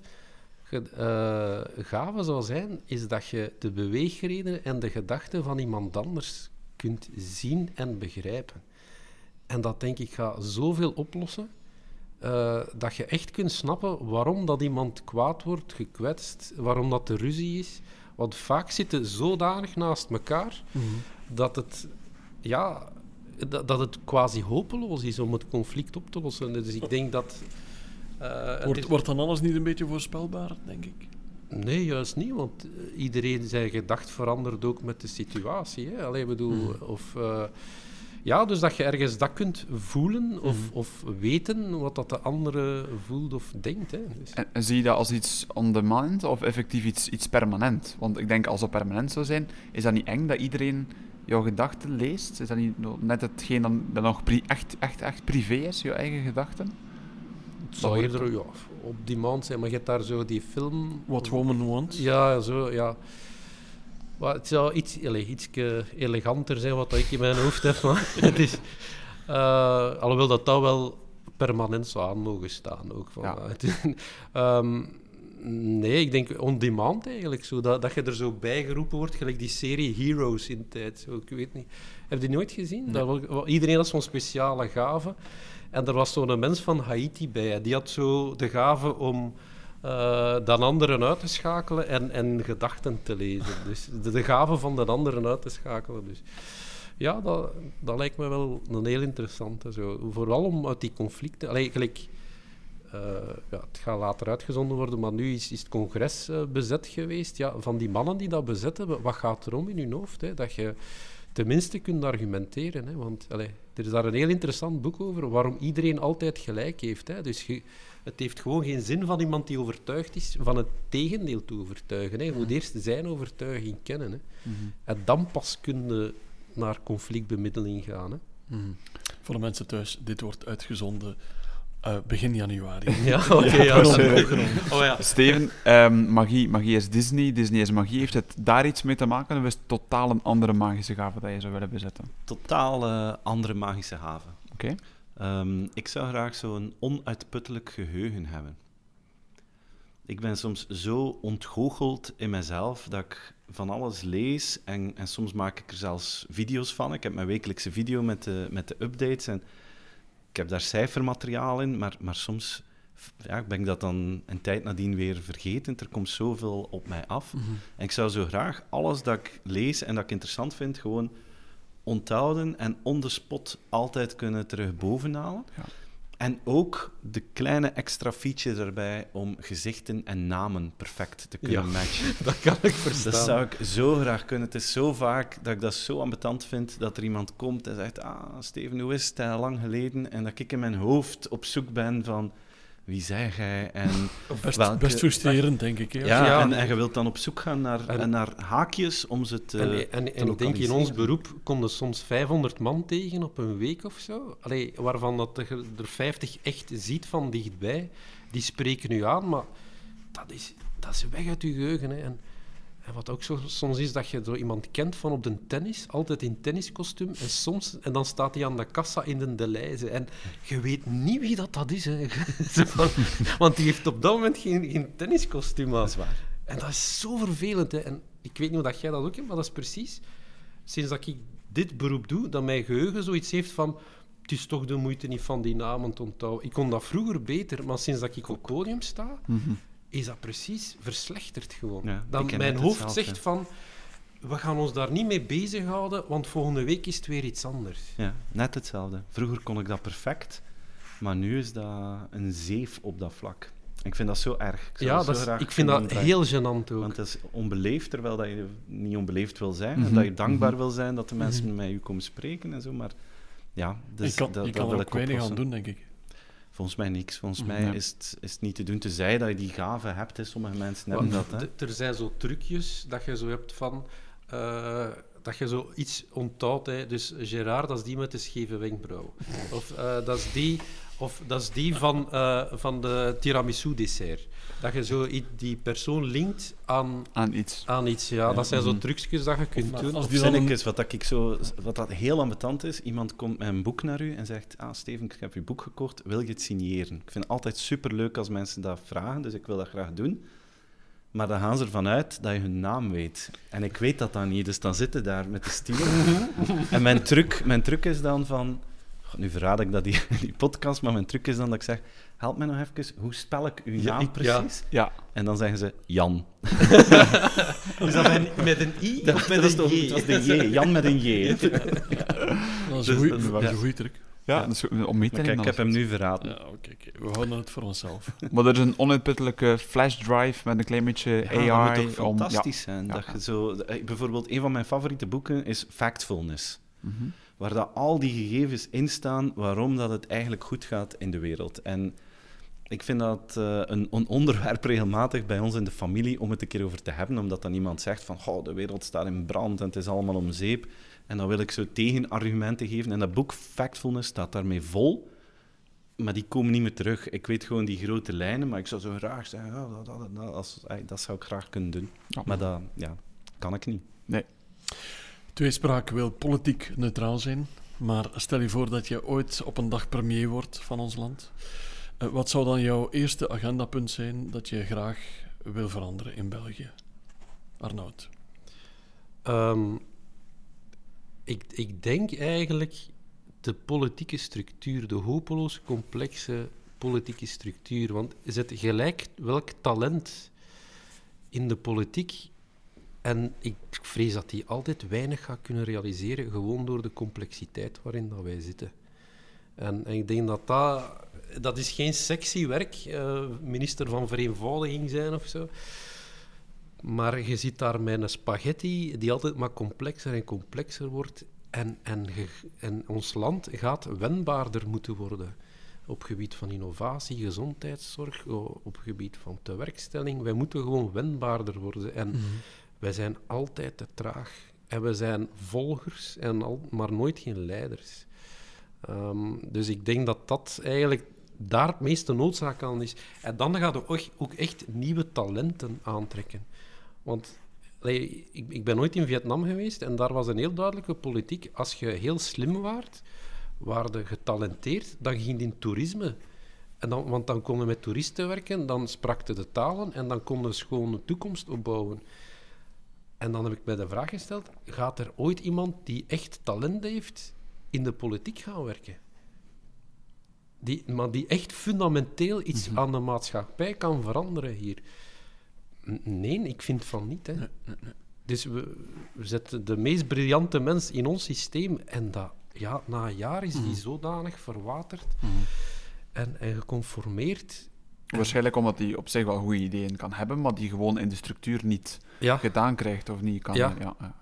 eh, gave zou zijn, is dat je de beweegreden en de gedachten van iemand anders kunt zien en begrijpen. En dat, denk ik, gaat zoveel oplossen, eh, dat je echt kunt snappen waarom dat iemand kwaad wordt, gekwetst, waarom dat er ruzie is. Want vaak zitten zodanig naast elkaar dat het, ja, dat, dat het quasi hopeloos is om het conflict op te lossen. Dus ik denk dat. eh, Wordt, is- wordt dan alles niet een beetje voorspelbaar, denk ik? Nee, juist niet, want eh, iedereen zijn gedacht verandert ook met de situatie. Hè? Allee, ik bedoel, of, eh, ja, dus dat je ergens dat kunt voelen of, of weten wat dat de andere voelt of denkt. Hè? Dus, En, en zie je dat als iets on demand of effectief iets, iets permanent? Want ik denk, als dat permanent zou zijn, is dat niet eng dat iedereen jouw gedachten leest? Is dat niet net hetgeen dan, dat nog pri- echt, echt, echt privé is, jouw eigen gedachten? het zou eerder ja, op demand zijn, maar je hebt daar zo die film... What Woman Wants. Ja, zo, ja. Maar het zou iets, iets eleganter zijn wat ik in mijn hoofd heb. Maar [laughs] het is, uh, alhoewel dat dat wel permanent zou aan mogen staan. Ook van, Ja. [laughs] Ehm, nee, ik denk on-demand eigenlijk. Zo, dat, dat je er zo bijgeroepen wordt, gelijk die serie Heroes in tijd. Zo, ik weet niet. Heb je die nooit gezien? Dat, iedereen had zo'n speciale gave. En er was zo'n mens van Haiti bij. Die had zo de gave om eh, dan anderen uit te schakelen en, en gedachten te lezen. Dus de, de gave van de anderen uit te schakelen. Dus ja, dat, dat lijkt me wel een heel interessante. Zo. Vooral om uit die conflicten... Allee, gelijk, ja, het gaat later uitgezonden worden, maar nu is, is het congres eh, bezet geweest. Ja, van die mannen die dat bezet hebben, wat gaat er om in hun hoofd? Hè? Dat je tenminste kunt argumenteren. Hè? Want allee, er is daar een heel interessant boek over, waarom iedereen altijd gelijk heeft. Hè? Dus je, het heeft gewoon geen zin van iemand die overtuigd is van het tegendeel te overtuigen. Hè? Je moet eerst zijn overtuiging kennen. Hè? En dan pas kun je naar conflictbemiddeling gaan. Hè? Voor de mensen thuis, dit wordt uitgezonden eh, begin januari. [laughs] Ja, oké. ja, sorry. opgenomen. Oh ja. Steven, ehm, magie, magie is Disney, Disney is magie. Heeft het daar iets mee te maken of is het totaal een andere magische gave dat je zou willen bezetten? Totaal eh, andere magische haven. Oké. Ehm, ik zou graag zo'n onuitputtelijk geheugen hebben. Ik ben soms zo ontgoocheld in mezelf dat ik van alles lees en, en soms maak ik er zelfs video's van. Ik heb mijn wekelijkse video met de, met de updates en ik heb daar cijfermateriaal in, maar, maar soms ja, ben ik dat dan een tijd nadien weer vergeten. Er komt zoveel op mij af. En ik zou zo graag alles dat ik lees en dat ik interessant vind, gewoon onthouden en on the spot altijd kunnen terug bovenhalen. Ja. En ook de kleine extra feature erbij om gezichten en namen perfect te kunnen Ja. matchen. [laughs] Dat kan ik verstaan. Dat zou ik zo graag kunnen. Het is zo vaak dat ik dat zo ambetant vind dat er iemand komt en zegt: Ah, Steven, hoe is het? Eh, Lang geleden. En dat ik in mijn hoofd op zoek ben van wie zij jij? En Best, welke- best frustrerend, denk ik. ja, Ja. En, en je wilt dan op zoek gaan naar, En- naar haakjes om ze te. En, en, en ik denk in ons beroep kom je soms 500 man tegen op een week of zo. Allee, waarvan dat je er 50 echt ziet van dichtbij. Die spreken u aan, maar dat is, dat is weg uit je geheugen. Hè. En, en wat ook zo, soms is dat je zo iemand kent van op de tennis, altijd in tenniskostuum. En, soms, en dan staat hij aan de kassa in de Deleuze. En je weet niet wie dat, dat is. Hè. [laughs] Want die heeft op dat moment geen, geen tenniskostuum aan. Dat is waar. En dat is zo vervelend. Hè. En ik weet niet of dat jij dat ook hebt, maar dat is precies sinds dat ik dit beroep doe, dat mijn geheugen zoiets heeft van. Het is toch de moeite niet van die namen te onthouden. Ik kon dat vroeger beter, maar sinds dat ik op het podium sta, Mhm. Is dat precies verslechterd gewoon. Ja, ik dan mijn hoofd hetzelfde. zegt van. We gaan ons daar niet mee bezighouden, want volgende week is het weer iets anders. Ja, net hetzelfde. Vroeger kon ik dat perfect, maar nu is dat een zeef op dat vlak. Ik vind dat zo erg. Ik Ja, zo dat is, ik vind dat heel gênant ook. Want het is onbeleefd, terwijl dat je niet onbeleefd wil zijn. En Mhm, dat je dankbaar mhm. wil zijn dat de mensen met je komen spreken en zo. Maar ja, dus je kan, dat, je dat kan wil er ik ook weinig aan doen, denk ik. Volgens mij niks. Volgens Mhm. mij is, het, is het niet te doen. Tenzij dat je die gave hebt. Hè. Sommige mensen hebben dat. Hè. Er zijn zo trucjes dat je zo hebt van. eh, dat je zo iets onthoudt. Hè. Dus Gerard, dat is die met de scheve wenkbrauw. Of eh, dat, is die, of dat is die van, eh, van de tiramisu-dessert. Dat je zo die persoon linkt aan, Aan iets. aan iets. Ja, dat zijn zo Mhm. trucjes dat je kunt doen. Of die dan een- zinnetjes, wat, dat ik zo, wat dat heel ambetant is. Iemand komt met een boek naar u en zegt... Ah, Steven, ik heb je boek gekocht. Wil je het signeren? Ik vind het altijd superleuk als mensen dat vragen, dus ik wil dat graag doen. Maar dan gaan ze ervan uit dat je hun naam weet. En ik weet dat dan niet, dus dan zitten daar met de stiel. [laughs] en mijn truc, mijn truc is dan van... God, Nu verraad ik dat die, [laughs] die podcast, maar mijn truc is dan dat ik zeg... Help mij nog even, hoe spel ik uw Ja, naam ik- ja. precies? Ja. En dan zeggen ze Jan. [laughs] Is dat met, met een i of met [laughs] dat is een j? Dat is de J, Jan met een J. Dat is een Dus ja. goede truc. Ja, dat is om mee te kijk, ik heb hem nu verraden. Ja, oké, oké. we houden het voor onszelf. Maar er is een onuitputtelijke flash drive met een klein beetje Ja, AI. dat moet toch om, fantastisch zijn. Ja. Dat je zo, bijvoorbeeld, een van mijn favoriete boeken is Factfulness. Mhm. Waar dat al die gegevens in staan waarom dat het eigenlijk goed gaat in de wereld. En ik vind dat eh, een, een onderwerp regelmatig bij ons in de familie om het een keer over te hebben. Omdat dan iemand zegt van "Goh, de wereld staat in brand en het is allemaal om zeep. En dan wil ik zo tegenargumenten geven. En dat boek Factfulness staat daarmee vol. Maar die komen niet meer terug. Ik weet gewoon die grote lijnen, maar ik zou zo graag zeggen, ja, dat, dat, dat, als, dat zou ik graag kunnen doen. Ja. Maar dat ja, kan ik niet. Nee. Tweespraak wil politiek neutraal zijn, maar stel je voor dat je ooit op een dag premier wordt van ons land. Uh, wat zou dan jouw eerste agendapunt zijn dat je graag wil veranderen in België? Arnoud. Um, ik, ik denk eigenlijk de politieke structuur, de hopeloos complexe politieke structuur. Want zet gelijk welk talent in de politiek. En ik vrees dat die altijd weinig gaat kunnen realiseren, gewoon door de complexiteit waarin dat wij zitten. En, en ik denk dat dat... Dat is geen sexy werk, uh, minister van Vereenvoudiging zijn of zo. Maar je ziet daar een spaghetti die altijd maar complexer en complexer wordt. En, en, en ons land gaat wendbaarder moeten worden op gebied van innovatie, gezondheidszorg, op gebied van tewerkstelling. Wij moeten gewoon wendbaarder worden. En mhm. Wij zijn altijd te traag. En we zijn volgers, en al, maar nooit geen leiders. Ehm, dus ik denk dat dat eigenlijk daar het meeste noodzaak aan is. En dan gaat we ook, echt nieuwe talenten aantrekken. Want ik, ik, ben nooit in Vietnam geweest en daar was een heel duidelijke politiek. Als je heel slim waart, waarde getalenteerd, dan ging in toerisme. En dan, want dan konden met toeristen werken, dan sprak de talen en dan konden een toekomst opbouwen. En dan heb ik mij de vraag gesteld: gaat er ooit iemand die echt talent heeft in de politiek gaan werken? Die, maar die echt fundamenteel iets mhm. aan de maatschappij kan veranderen hier. Nee, ik vind van niet. Hè. Nee, nee, nee. Dus we, we, zetten de meest briljante mens in ons systeem en dat, ja, na een jaar is die mhm. zodanig verwaterd mm. en, en geconformeerd. Waarschijnlijk omdat hij op zich wel goede ideeën kan hebben, maar die gewoon in de structuur niet ja. gedaan krijgt of niet kan. Ja. ja.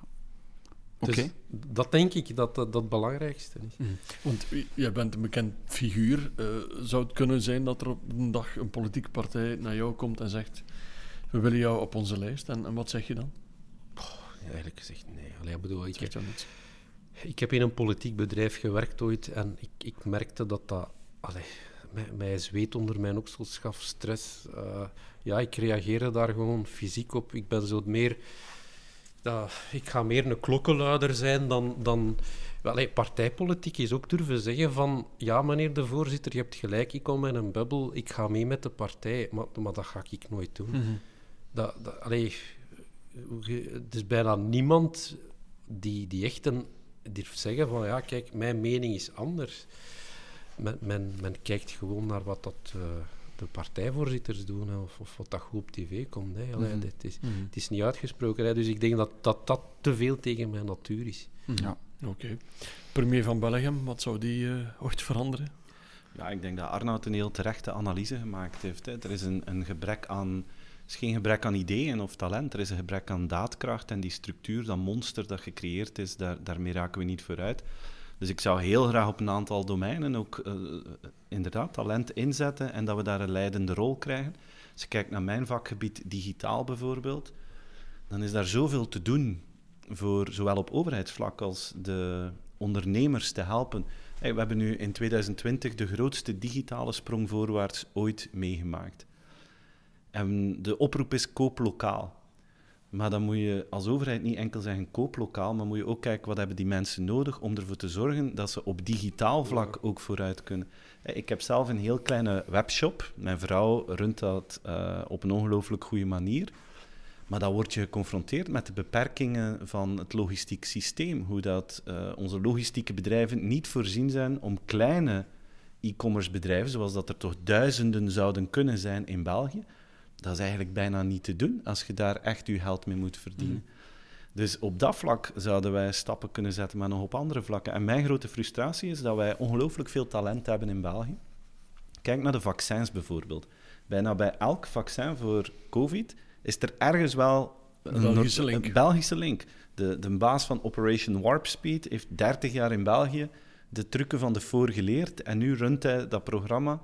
Dus Oké. dat denk ik dat dat het belangrijkste is. Mm. Want jij bent een bekend figuur. Uh, zou het kunnen zijn dat er op een dag een politieke partij naar jou komt en zegt: We willen jou op onze lijst? En, en wat zeg je dan? Oh, eigenlijk gezegd nee. Allee, ik bedoel, ik, heb, ik heb in een politiek bedrijf gewerkt ooit en ik, ik merkte dat dat... Allee, mij, zweet onder mijn oksels gaf, stress. Uh, ja, ik reageerde daar gewoon fysiek op. Ik ben zo meer... Uh, ik ga meer een klokkenluider zijn dan... dan wel, partijpolitiek is ook durven zeggen van... Ja, meneer de voorzitter, je hebt gelijk, ik kom in een bubbel, ik ga mee met de partij. Maar, maar dat ga ik nooit doen. Mm -hmm. dat, dat, allee, het is bijna niemand die, die echt een, durft zeggen van ja, kijk, mijn mening is anders. Men, men, men kijkt gewoon naar wat dat, uh, de partijvoorzitters doen of, of, wat dat goed op tv komt. Hè. Allee, mm -hmm. het, is, mm -hmm. het is niet uitgesproken. Hè. Dus ik denk dat, dat dat te veel tegen mijn natuur is. Mhm. Ja, oké. Premier van België, wat zou die uh, ooit veranderen? Ja, ik denk dat Arnoud een heel terechte analyse gemaakt heeft. Hè. Er is een, een gebrek aan is geen gebrek aan ideeën of talent, er is een gebrek aan daadkracht en die structuur, dat monster dat gecreëerd is, daar, daarmee raken we niet vooruit. Dus ik zou heel graag op een aantal domeinen ook uh, inderdaad talent inzetten en dat we daar een leidende rol krijgen. Als je kijkt naar mijn vakgebied digitaal bijvoorbeeld, dan is daar zoveel te doen voor zowel op overheidsvlak als de ondernemers te helpen. we hebben nu in 2020 de grootste digitale sprong voorwaarts ooit meegemaakt. En de oproep is koop lokaal. Maar dan moet je als overheid niet enkel zeggen koop lokaal, maar moet je ook kijken wat hebben die mensen nodig om ervoor te zorgen dat ze op digitaal vlak ook vooruit kunnen. Ik heb zelf een heel kleine webshop. Mijn vrouw runt dat uh, op een ongelooflijk goede manier. Maar dan word je geconfronteerd met de beperkingen van het logistiek systeem. Hoe dat uh, onze logistieke bedrijven niet voorzien zijn om kleine e-commerce bedrijven, zoals dat er toch duizenden zouden kunnen zijn in België, dat is eigenlijk bijna niet te doen als je daar echt je geld mee moet verdienen. Mhm. Dus op dat vlak zouden wij stappen kunnen zetten, maar nog op andere vlakken. En mijn grote frustratie is dat wij ongelooflijk veel talent hebben in België. Kijk naar de vaccins bijvoorbeeld. Bijna bij elk vaccin voor COVID is er ergens wel een, Belgische link. Een Belgische link. De, de baas van Operation Warp Speed heeft 30 jaar in België de trucken van de voor geleerd en nu runt hij dat programma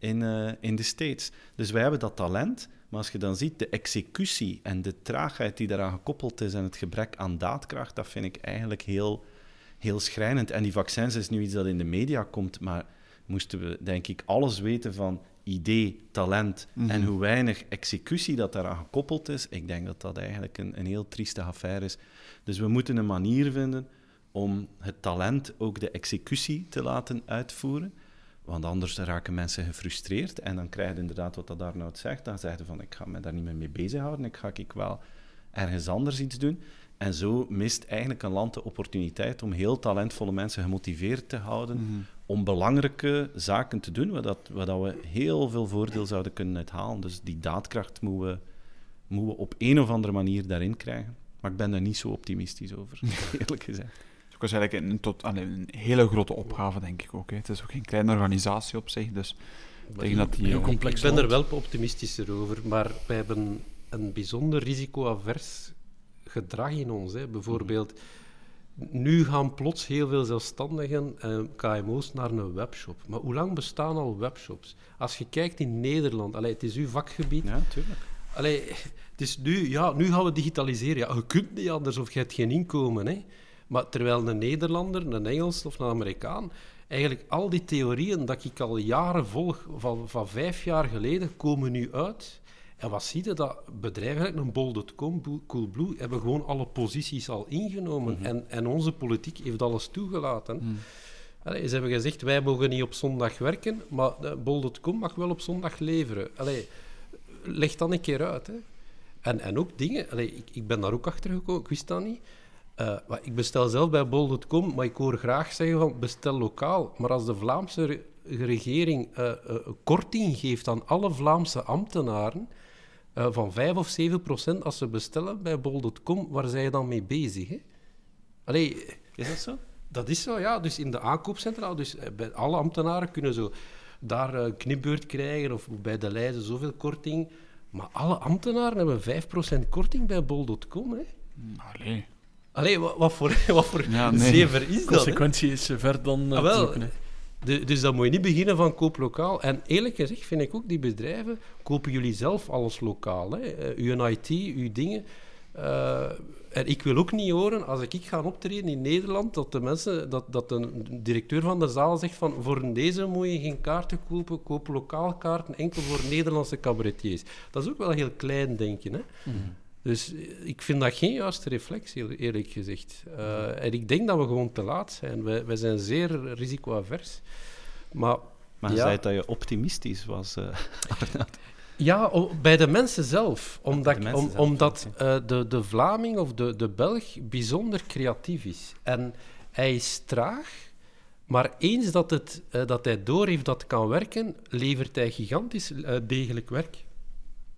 in, uh, in de States. Dus wij hebben dat talent, maar als je dan ziet de executie en de traagheid die daaraan gekoppeld is en het gebrek aan daadkracht, dat vind ik eigenlijk heel, heel schrijnend. En die vaccins is nu iets dat in de media komt, maar moesten we, denk ik, alles weten van idee, talent Mhm. en hoe weinig executie dat daaraan gekoppeld is. Ik denk dat dat eigenlijk een, een heel trieste affaire is. Dus we moeten een manier vinden om het talent ook de executie te laten uitvoeren. Want anders raken mensen gefrustreerd en dan krijg je inderdaad wat dat Arnoud zegt. Dan zeg je van, ik ga me daar niet meer mee bezighouden, ik ga ik wel ergens anders iets doen. En zo mist eigenlijk een land de opportuniteit om heel talentvolle mensen gemotiveerd te houden Mhm. om belangrijke zaken te doen, waar, dat, waar dat we heel veel voordeel zouden kunnen uithalen. Dus die daadkracht moeten we, moeten we op een of andere manier daarin krijgen. Maar ik ben daar niet zo optimistisch over, [laughs] eerlijk gezegd. Het was eigenlijk een, tot, een hele grote opgave, denk ik ook. Hè. Het is ook geen kleine organisatie op zich, dus ik denk dat die... heel eh, complex Ik ben er wel optimistischer over, maar wij hebben een bijzonder risicoavers gedrag in ons. Hè. Bijvoorbeeld, nu gaan plots heel veel zelfstandigen en KMO's naar een webshop. Maar hoe lang bestaan al webshops? Als je kijkt in Nederland, allee, het is uw vakgebied, Ja, tuurlijk. Allee, het is nu, ja, nu gaan we digitaliseren. Ja, je kunt niet anders of je hebt geen inkomen. Hè. Maar terwijl een Nederlander, een Engels of een Amerikaan, eigenlijk al die theorieën dat ik al jaren volg, van, van vijf jaar geleden, komen nu uit. En wat zie je? Dat bedrijven, een bol.com, Bo- Coolblue, hebben gewoon alle posities al ingenomen. en, en onze politiek heeft alles toegelaten. Allee, ze hebben gezegd, wij mogen niet op zondag werken, maar bol.com mag wel op zondag leveren. Allee, leg dan een keer uit. Hè. En, en ook dingen, allee, ik, ik ben daar ook achter gekomen, ik wist dat niet. Eh, ik bestel zelf bij bol.com, maar ik hoor graag zeggen van bestel lokaal. Maar als de Vlaamse re- regering een korting geeft aan alle Vlaamse ambtenaren van 5 of 7 procent als ze bestellen bij bol.com, waar zijn je dan mee bezig? Hè? Allee, Is dat zo? dat is zo, ja. Dus in de aankoopcentraal, dus bij alle ambtenaren kunnen zo daar een knipbeurt krijgen of bij de lijzen zoveel korting. Maar alle ambtenaren hebben 5% korting bij bol.com. Hè. Allee. Allee, wat, wat voor, [laughs] wat voor Ja, nee. De zever is dat? hè? consequentie is ver dan Ah, wel, de- dus dan moet je niet beginnen van koop lokaal. En eerlijk gezegd vind ik ook, die bedrijven kopen jullie zelf alles lokaal. Hè. Eh, uw IT, uw dingen. Eh, en ik wil ook niet horen, als ik ga optreden in Nederland, dat de mensen, dat, dat de directeur van de zaal zegt van voor deze moet je geen kaarten kopen, koop lokaal kaarten, enkel voor Nederlandse cabaretiers. Dat is ook wel heel klein denken. Hè. Dus eh, ik vind dat geen juiste reflex, heel eerlijk gezegd. Eh, en ik denk dat we gewoon te laat zijn. Wij, wij zijn zeer risicoavers. Maar Maar je Ja. zei dat je optimistisch was, [laughs] Arnoud. ja, o- bij de mensen zelf. Omdat, de mensen om- zelf, omdat de, de Vlaming of de, de Belg bijzonder creatief is. En hij is traag, maar eens dat, het, dat hij doorheeft dat het kan werken, levert hij gigantisch degelijk werk.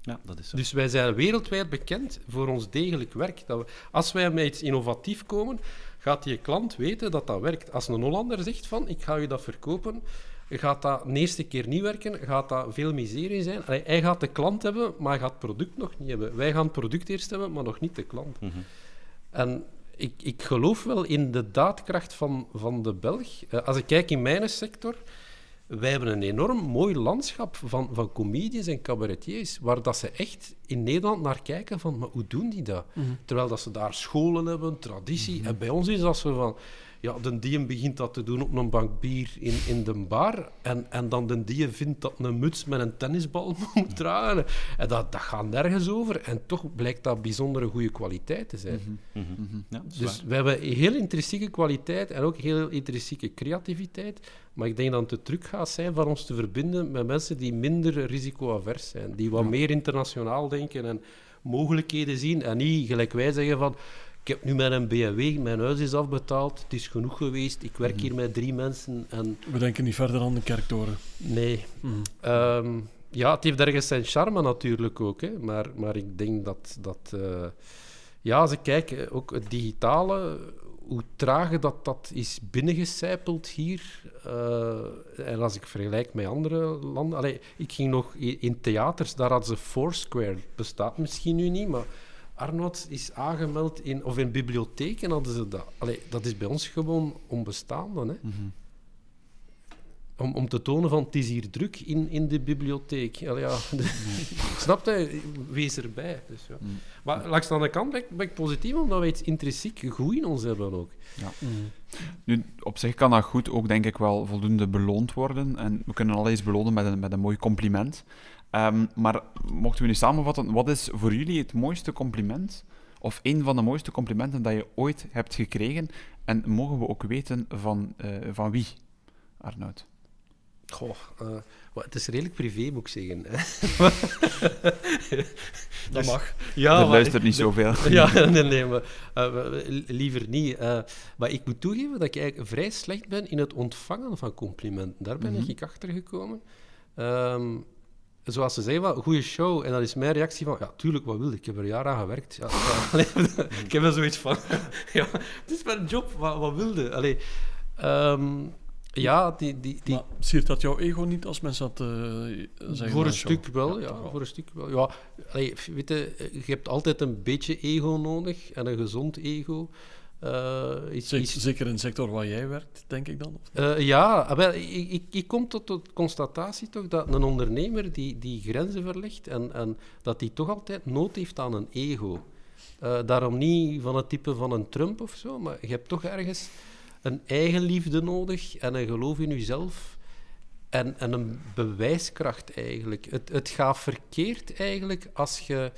Ja, dat is zo. Dus wij zijn wereldwijd bekend voor ons degelijk werk. Dat we, als wij met iets innovatief komen, gaat die klant weten dat dat werkt. Als een Hollander zegt van, ik ga u dat verkopen, gaat dat de eerste keer niet werken, gaat dat veel miserie zijn. Allee, hij gaat de klant hebben, maar hij gaat het product nog niet hebben. Wij gaan het product eerst hebben, maar nog niet de klant. Mhm. En ik, ik geloof wel in de daadkracht van, van de Belg. Eh, als ik kijk in mijn sector, wij hebben een enorm mooi landschap van, van comedians en cabaretiers, waar dat ze echt in Nederland naar kijken van, maar hoe doen die dat? Terwijl dat ze daar scholen hebben, traditie. En bij ons is dat zo van, ja, de diem begint dat te doen op een bank bier in, in de bar, en, en dan de die vindt dat een muts met een tennisbal [laughs] moet dragen. En dat, dat gaat nergens over. En toch blijkt dat bijzondere goede kwaliteit te zijn. Mhm. Ja, dat is Dus waar. we hebben heel intrinsieke kwaliteit en ook heel intrinsieke creativiteit. Maar ik denk dat het de truc gaat zijn van ons te verbinden met mensen die minder risicoavers zijn. Die wat meer internationaal denken en mogelijkheden zien. En niet gelijk wij zeggen van... Ik heb nu mijn BMW, mijn huis is afbetaald, het is genoeg geweest, ik werk hier met drie mensen en... We denken niet verder aan de kerktoren. Nee. Mhm. Ehm, ja, het heeft ergens zijn charme natuurlijk ook, hè. Maar, maar ik denk dat... dat eh, ja, als ik kijk, eh, ook het digitale, hoe traag dat, dat is binnengecijpeld hier. eh, en als ik vergelijk met andere landen... Allee, ik ging nog in theaters, daar hadden ze Foursquare. bestaat misschien nu niet, maar... Arnold is aangemeld in... Of in bibliotheken hadden ze dat. Allee, dat is bij ons gewoon onbestaande, hè. om, om te tonen van het is hier druk in, in de bibliotheek. Allee, ja, [laughs] snap je? Wees erbij. Dus, ja. Mm. Maar langs de andere kant ben ik, ben ik positief, omdat wij iets intrinsiek goed in ons hebben ook. Nu, op zich kan dat goed ook, denk ik, wel voldoende beloond worden. En we kunnen al eens belonen met een, met een mooi compliment. Ehm, maar mochten we nu samenvatten, wat is voor jullie het mooiste compliment? Of een van de mooiste complimenten dat je ooit hebt gekregen? En mogen we ook weten van, eh, van wie, Arnoud? Goh, maar het is redelijk privé, moet ik zeggen. hè. [laughs] Dat Dus- mag. Ja, er luistert niet zoveel. [laughs] Ja, nee, nee, maar eh, liever niet. Maar ik moet toegeven dat ik eigenlijk vrij slecht ben in het ontvangen van complimenten. Daar ben Mhm. ik achter gekomen. Zoals ze zeggen, van, goede show. En dan is mijn reactie van, ja, tuurlijk, wat wil ik? Ik heb er jaren aan gewerkt. Ja, [laughs] allee, [laughs] ik heb er zoiets van, [laughs] ja, het is mijn job, wat, wat wilde? Allee, ehm, ja, die... die, die Maar siert dat jouw ego niet als mensen dat eh, zeggen? voor een show? stuk wel, ja. wel. Voor een stuk wel. Ja, allee, weet je, je hebt altijd een beetje ego nodig en een gezond ego. Eh, Zeker in de sector waar jij werkt, denk ik dan? Of? eh, ja, ah, wel, ik, ik, ik kom tot de constatatie toch dat een ondernemer die, die grenzen verlegt en, en dat die toch altijd nood heeft aan een ego. Eh, daarom niet van het type van een Trump of zo, maar je hebt toch ergens een eigenliefde nodig en een geloof in jezelf en, en een bewijskracht eigenlijk. Het, het gaat verkeerd eigenlijk als je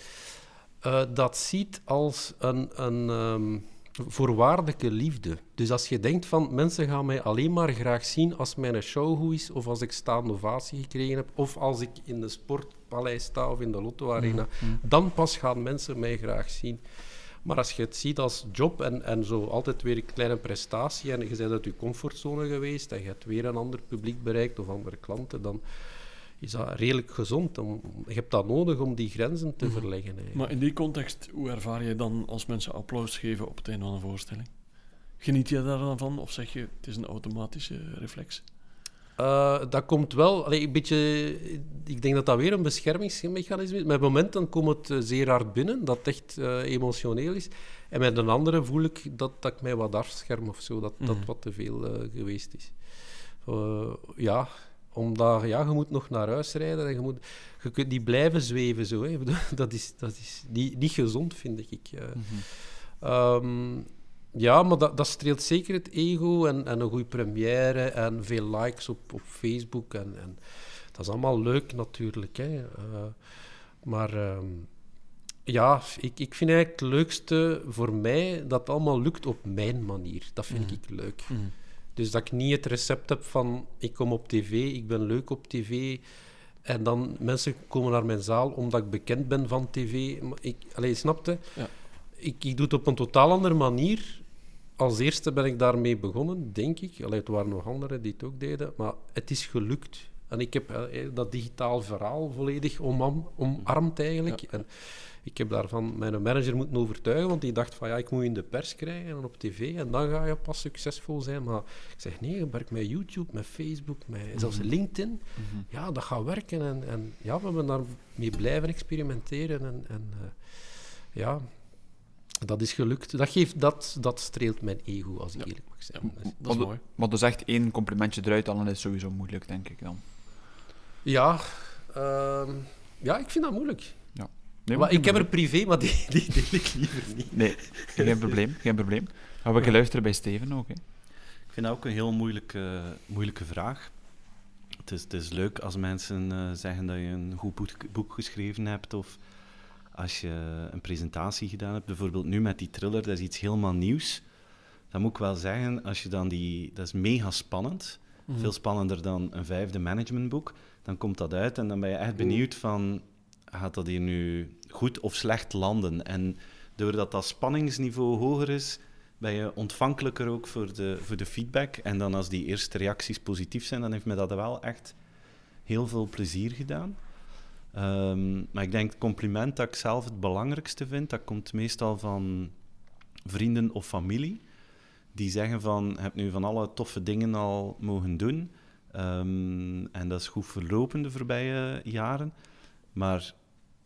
dat ziet als een, een ehm, voorwaardelijke liefde. Dus als je denkt van mensen gaan mij alleen maar graag zien als mijn show goed is, of als ik staande ovatie gekregen heb, of als ik in de sportpaleis sta of in de Lotto Arena, dan pas gaan mensen mij graag zien. Maar als je het ziet als job en, en zo altijd weer een kleine prestatie en je bent uit je comfortzone geweest en je hebt weer een ander publiek bereikt of andere klanten, dan is dat redelijk gezond. Om, je hebt dat nodig om die grenzen te verleggen. eigenlijk. Maar in die context, hoe ervaar je dan als mensen applaus geven op het einde van een voorstelling? Geniet je daar dan van of zeg je het is een automatische reflex? Eh, dat komt wel allee, een beetje. Ik denk dat dat weer een beschermingsmechanisme is. Met momenten komt het eh, zeer hard binnen, dat het echt eh, emotioneel is. En met een andere voel ik dat, dat ik mij wat afscherm of zo, dat dat Mhm. wat te veel geweest is. Ja, omdat ja, je moet nog naar huis rijden en je, moet, je kunt niet blijven zweven zo. Hè. [laughs] Dat is, dat is niet, niet gezond, vind ik. eh. Ehm, ja, maar dat, dat streelt zeker het ego en, en een goede première en veel likes op, op Facebook. En, en dat is allemaal leuk natuurlijk. Hè. Eh, maar ehm, ja, ik, ik vind eigenlijk het leukste voor mij dat het allemaal lukt op mijn manier. Dat vind ik leuk. Dus dat ik niet het recept heb van ik kom op tv, ik ben leuk op tv. En dan mensen komen naar mijn zaal omdat ik bekend ben van tv. Ik, allee, snapte? Ja. Ik, ik doe het op een totaal andere manier. Als eerste ben ik daarmee begonnen, denk ik. Allee, het waren nog anderen die het ook deden. Maar het is gelukt. En ik heb eh, dat digitaal verhaal volledig omam, omarmd eigenlijk. En ik heb daarvan mijn manager moeten overtuigen, want die dacht van ja, ik moet in de pers krijgen en op tv en dan ga je pas succesvol zijn. Maar ik zeg nee, je werkt met YouTube, met Facebook, met zelfs LinkedIn. Ja, dat gaat werken. En, en ja, we hebben daarmee blijven experimenteren. En, en eh, ja, dat is gelukt. Dat, geeft, dat, dat streelt mijn ego, als ik Ja. eerlijk mag zijn. Dat is Maar- mooi. Maar dus echt één complimentje eruit halen is sowieso moeilijk, denk ik dan. Ja, ehm, ja, ik vind dat moeilijk. Nee, maar ik heb er privé, maar die, die deel ik liever niet. Nee, geen probleem, geen probleem. Gaan we een keer luisteren bij Steven ook, hè. Ik vind dat ook een heel moeilijke, moeilijke vraag. Het is, het is leuk als mensen eh, zeggen dat je een goed boek, boek geschreven hebt of als je een presentatie gedaan hebt. Bijvoorbeeld nu met die thriller, dat is iets helemaal nieuws. Dan moet ik wel zeggen, als je dan die, dat is mega spannend. Mhm. Veel spannender dan een vijfde managementboek. Dan komt dat uit en dan ben je echt benieuwd van, gaat dat hier nu goed of slecht landen? En doordat dat spanningsniveau hoger is, ben je ontvankelijker ook voor de, voor de feedback. En dan als die eerste reacties positief zijn, dan heeft me dat wel echt heel veel plezier gedaan. Ehm, maar ik denk het compliment dat ik zelf het belangrijkste vind, dat komt meestal van vrienden of familie. Die zeggen van, je hebt nu van alle toffe dingen al mogen doen. Ehm, en dat is goed verlopen de voorbije jaren. Maar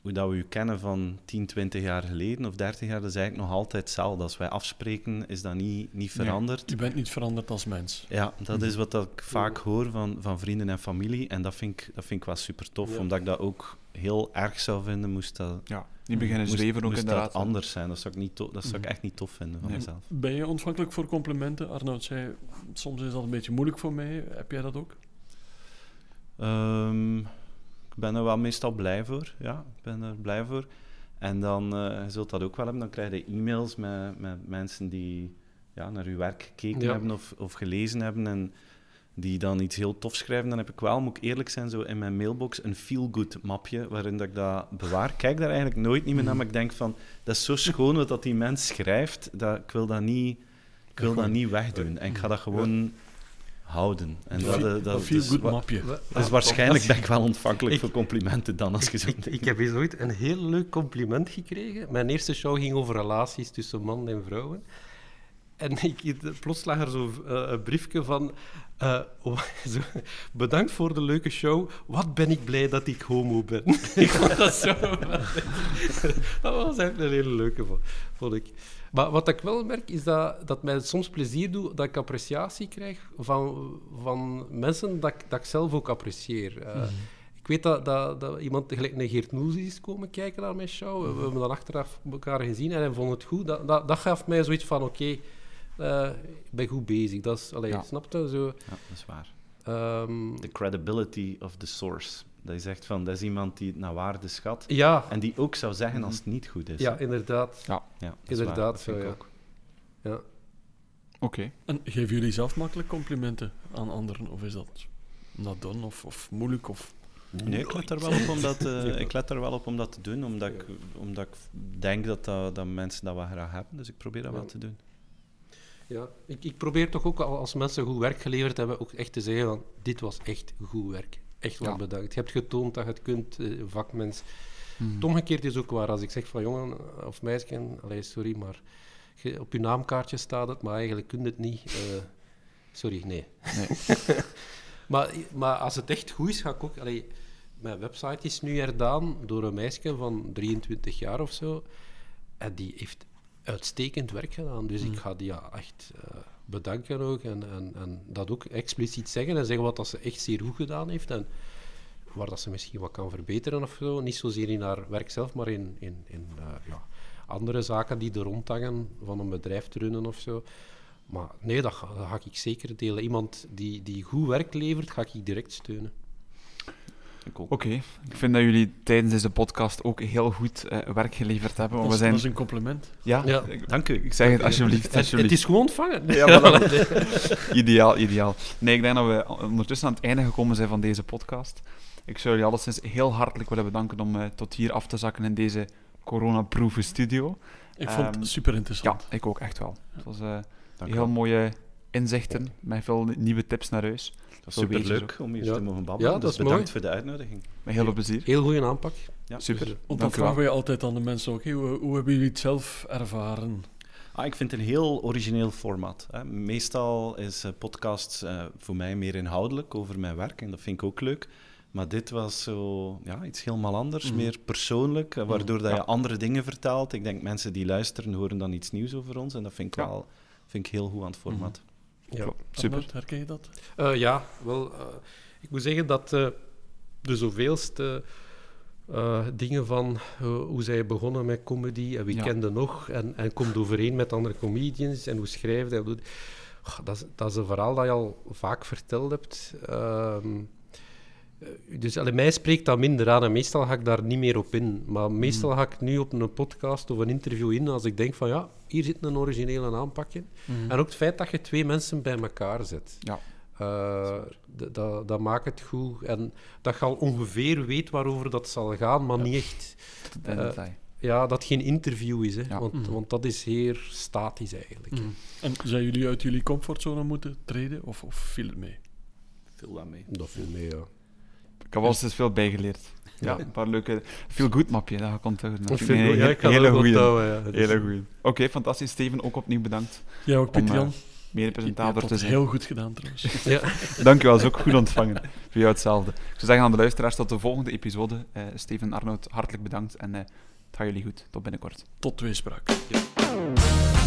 hoe dat we u kennen van 10, 20 jaar geleden of 30 jaar, dat is eigenlijk nog altijd hetzelfde. Als wij afspreken, is dat niet, niet veranderd. Je bent niet veranderd als mens. Ja, dat is wat dat ik vaak hoor van, van vrienden en familie. En dat vind ik, dat vind ik wel super tof, Ja. omdat ik dat ook heel erg zou vinden, moest dat, Ja, niet beginnen moest, zweven ook moest inderdaad. dat anders zijn. Dat zou ik, niet to- dat zou ik Mhm. echt niet tof vinden van Nee. mezelf. Ben je ontvankelijk voor complimenten? Arnoud zei, soms is dat een beetje moeilijk voor mij. Heb jij dat ook? Ehm, ben er wel meestal blij voor. Ja, ik ben er blij voor. En dan, eh, je zult dat ook wel hebben, dan krijg je e-mails met, met mensen die ja, naar uw werk gekeken Ja. hebben of, of gelezen hebben en die dan iets heel tof schrijven. Dan heb ik wel, moet ik eerlijk zijn, zo in mijn mailbox een feel-good mapje waarin dat ik dat bewaar. Ik kijk daar eigenlijk nooit niet meer naar, maar ik denk van, dat is zo schoon wat dat die mens schrijft, dat ik wil dat niet, ik wil dat niet wegdoen. En ik ga dat gewoon houden. En dat, eh, dat, dus dus waarschijnlijk ben ik wel ontvankelijk Ik- voor complimenten dan, als je zo [laughs] Ik, ik heb eens ooit een heel leuk compliment gekregen. Mijn eerste show ging over relaties tussen man en vrouwen. En [laughs] ik, plots lag er zo eh, een briefje van... eh, [laughs] zo, bedankt voor de leuke show. Wat ben ik blij dat ik homo ben. ik vond dat zo... dat was echt een hele leuke, vo- vond ik. Maar wat ik wel merk, is dat, dat mij soms plezier doet dat ik appreciatie krijg van, van mensen dat ik, dat ik zelf ook apprecieer. Eh, Ik weet dat, dat, dat iemand gelijk een Geert Noes is komen kijken naar mijn show. We hebben dan achteraf elkaar gezien en hij vond het goed. Dat, dat, dat gaf mij zoiets van, oké, eh, ik ben goed bezig. Dat is, allee, Ja. snap je? Zo, Ja, dat is waar. ehm, The credibility of the source. Dat is echt van, dat is iemand die het naar waarde schat. ja, En die ook zou zeggen als het niet goed is. ja, inderdaad. Ja, waar. inderdaad Dat vind zo, ik ja. ook. Ja. Oké. En geven jullie zelf makkelijk complimenten aan anderen? Of is dat not done of, of moeilijk? Of... Nee, ik let er wel op om dat, eh, [laughs] ik let er wel op om dat te doen, omdat ik, omdat ik denk dat, dat, dat mensen dat wel graag hebben. Dus ik probeer dat Ja. wel te doen. Ja, ik, ik probeer toch ook al- als mensen goed werk geleverd hebben, ook echt te zeggen van dit was echt goed werk. Echt wel Ja. bedankt. Je hebt getoond dat je het kunt, eh, vakmens. Mhm. Het omgekeerd is ook waar. Als ik zeg van jongen of meisje, allee, sorry, maar je- op je naamkaartje staat het, maar eigenlijk kun je het niet. eh, sorry, nee. Nee. [laughs] maar, maar als het echt goed is, ga ik ook... Allee, mijn website is nu herdaan door een meisje van 23 jaar of zo. En die heeft uitstekend werk gedaan. Dus ik ga die ja, echt eh, bedanken ook. En, en, en dat ook expliciet zeggen. En zeggen wat dat ze echt zeer goed gedaan heeft. En waar dat ze misschien wat kan verbeteren of zo. Niet zozeer in haar werk zelf, maar in, in, in eh, ja, andere zaken die er rondhangen. Van een bedrijf te runnen of zo. Maar nee, dat ga, dat ga ik zeker delen. Iemand die, die goed werk levert, ga ik direct steunen. Ook. Oké, ik vind dat jullie tijdens deze podcast ook heel goed eh, werk geleverd hebben. Dat, we is, zijn... dat is een compliment. Ja, Ja. ik, Dank u. ik zeg het alsjeblieft. Het, het alsjeblieft. is gewoon ontvangen. Ja, maar [laughs] ideaal, ideaal. Nee, ik denk dat we ondertussen aan het einde gekomen zijn van deze podcast. Ik zou jullie alleszins heel hartelijk willen bedanken om eh, tot hier af te zakken in deze coronaproofe studio. Ik vond Ehm, het super Ja, interessant. ik ook echt wel. Het was eh, heel wel. mooie inzichten, met veel nieuwe tips naar huis. Dat is je superleuk om hier Ja. te mogen babbelen. Ja, dat dus is bedankt mooi. voor de uitnodiging. Met heel veel plezier. Heel goede aanpak. Ja. Super. Want dan Dank vragen we altijd aan de mensen ook, hoe, hoe hebben jullie het zelf ervaren? Ah, ik vind het een heel origineel format. Hè. Meestal is eh, podcast eh, voor mij meer inhoudelijk over mijn werk en dat vind ik ook leuk. Maar dit was zo ja, iets helemaal anders, Mhm. meer persoonlijk, eh, waardoor dat Ja. je andere dingen vertelt. Ik denk mensen die luisteren horen dan iets nieuws over ons en dat vind ik Ja. wel vind ik heel goed aan het format. Ja. Klopt. Super. Arnoud, herken je dat? Eh, ja, wel, eh, ik moet zeggen dat eh, de zoveelste eh, dingen van hoe zij begonnen met comedy en wie Ja. kende nog en, en komt overeen met andere comedians en hoe schrijft hij. dat, is, dat is een verhaal dat je al vaak verteld hebt. Ehm, eh, dus allee, mij spreekt dat minder aan en meestal ga ik daar niet meer op in. Maar meestal ga ik nu op een podcast of een interview in als ik denk van ja, hier zit een originele aanpak in. En ook het feit dat je twee mensen bij elkaar zet. Ja. Eh, dat, dat maakt het goed. En dat je al ongeveer weet waarover dat zal gaan, maar niet echt... Eh. Ja, dat het geen interview is. Hè, Ja. want, Mhm. want dat is zeer statisch eigenlijk. En zijn jullie uit jullie comfortzone moeten treden of, of viel het mee? Veel dat mee. Dat viel mee, ja. Ik heb al eens veel bijgeleerd. Ja, Ja. een paar leuke... Feel good mapje, dat ga ik onthouden. Dat Dat vind vind ik Ja, hele goeie. onthouden, ja. Dus- Hele goeie. Oké, fantastisch. Steven, ook opnieuw bedankt. Jij ook, Piet eh, Jan? mede-presentator te zijn. Heel goed gedaan trouwens. [laughs] Ja. Dankjewel, is ook goed ontvangen. Voor jou hetzelfde. Ik zou zeggen aan de luisteraars tot de volgende episode. Eh, Steven Arnoud, hartelijk bedankt en eh, het gaat jullie goed. Tot binnenkort. Tot tweespraak. Ja.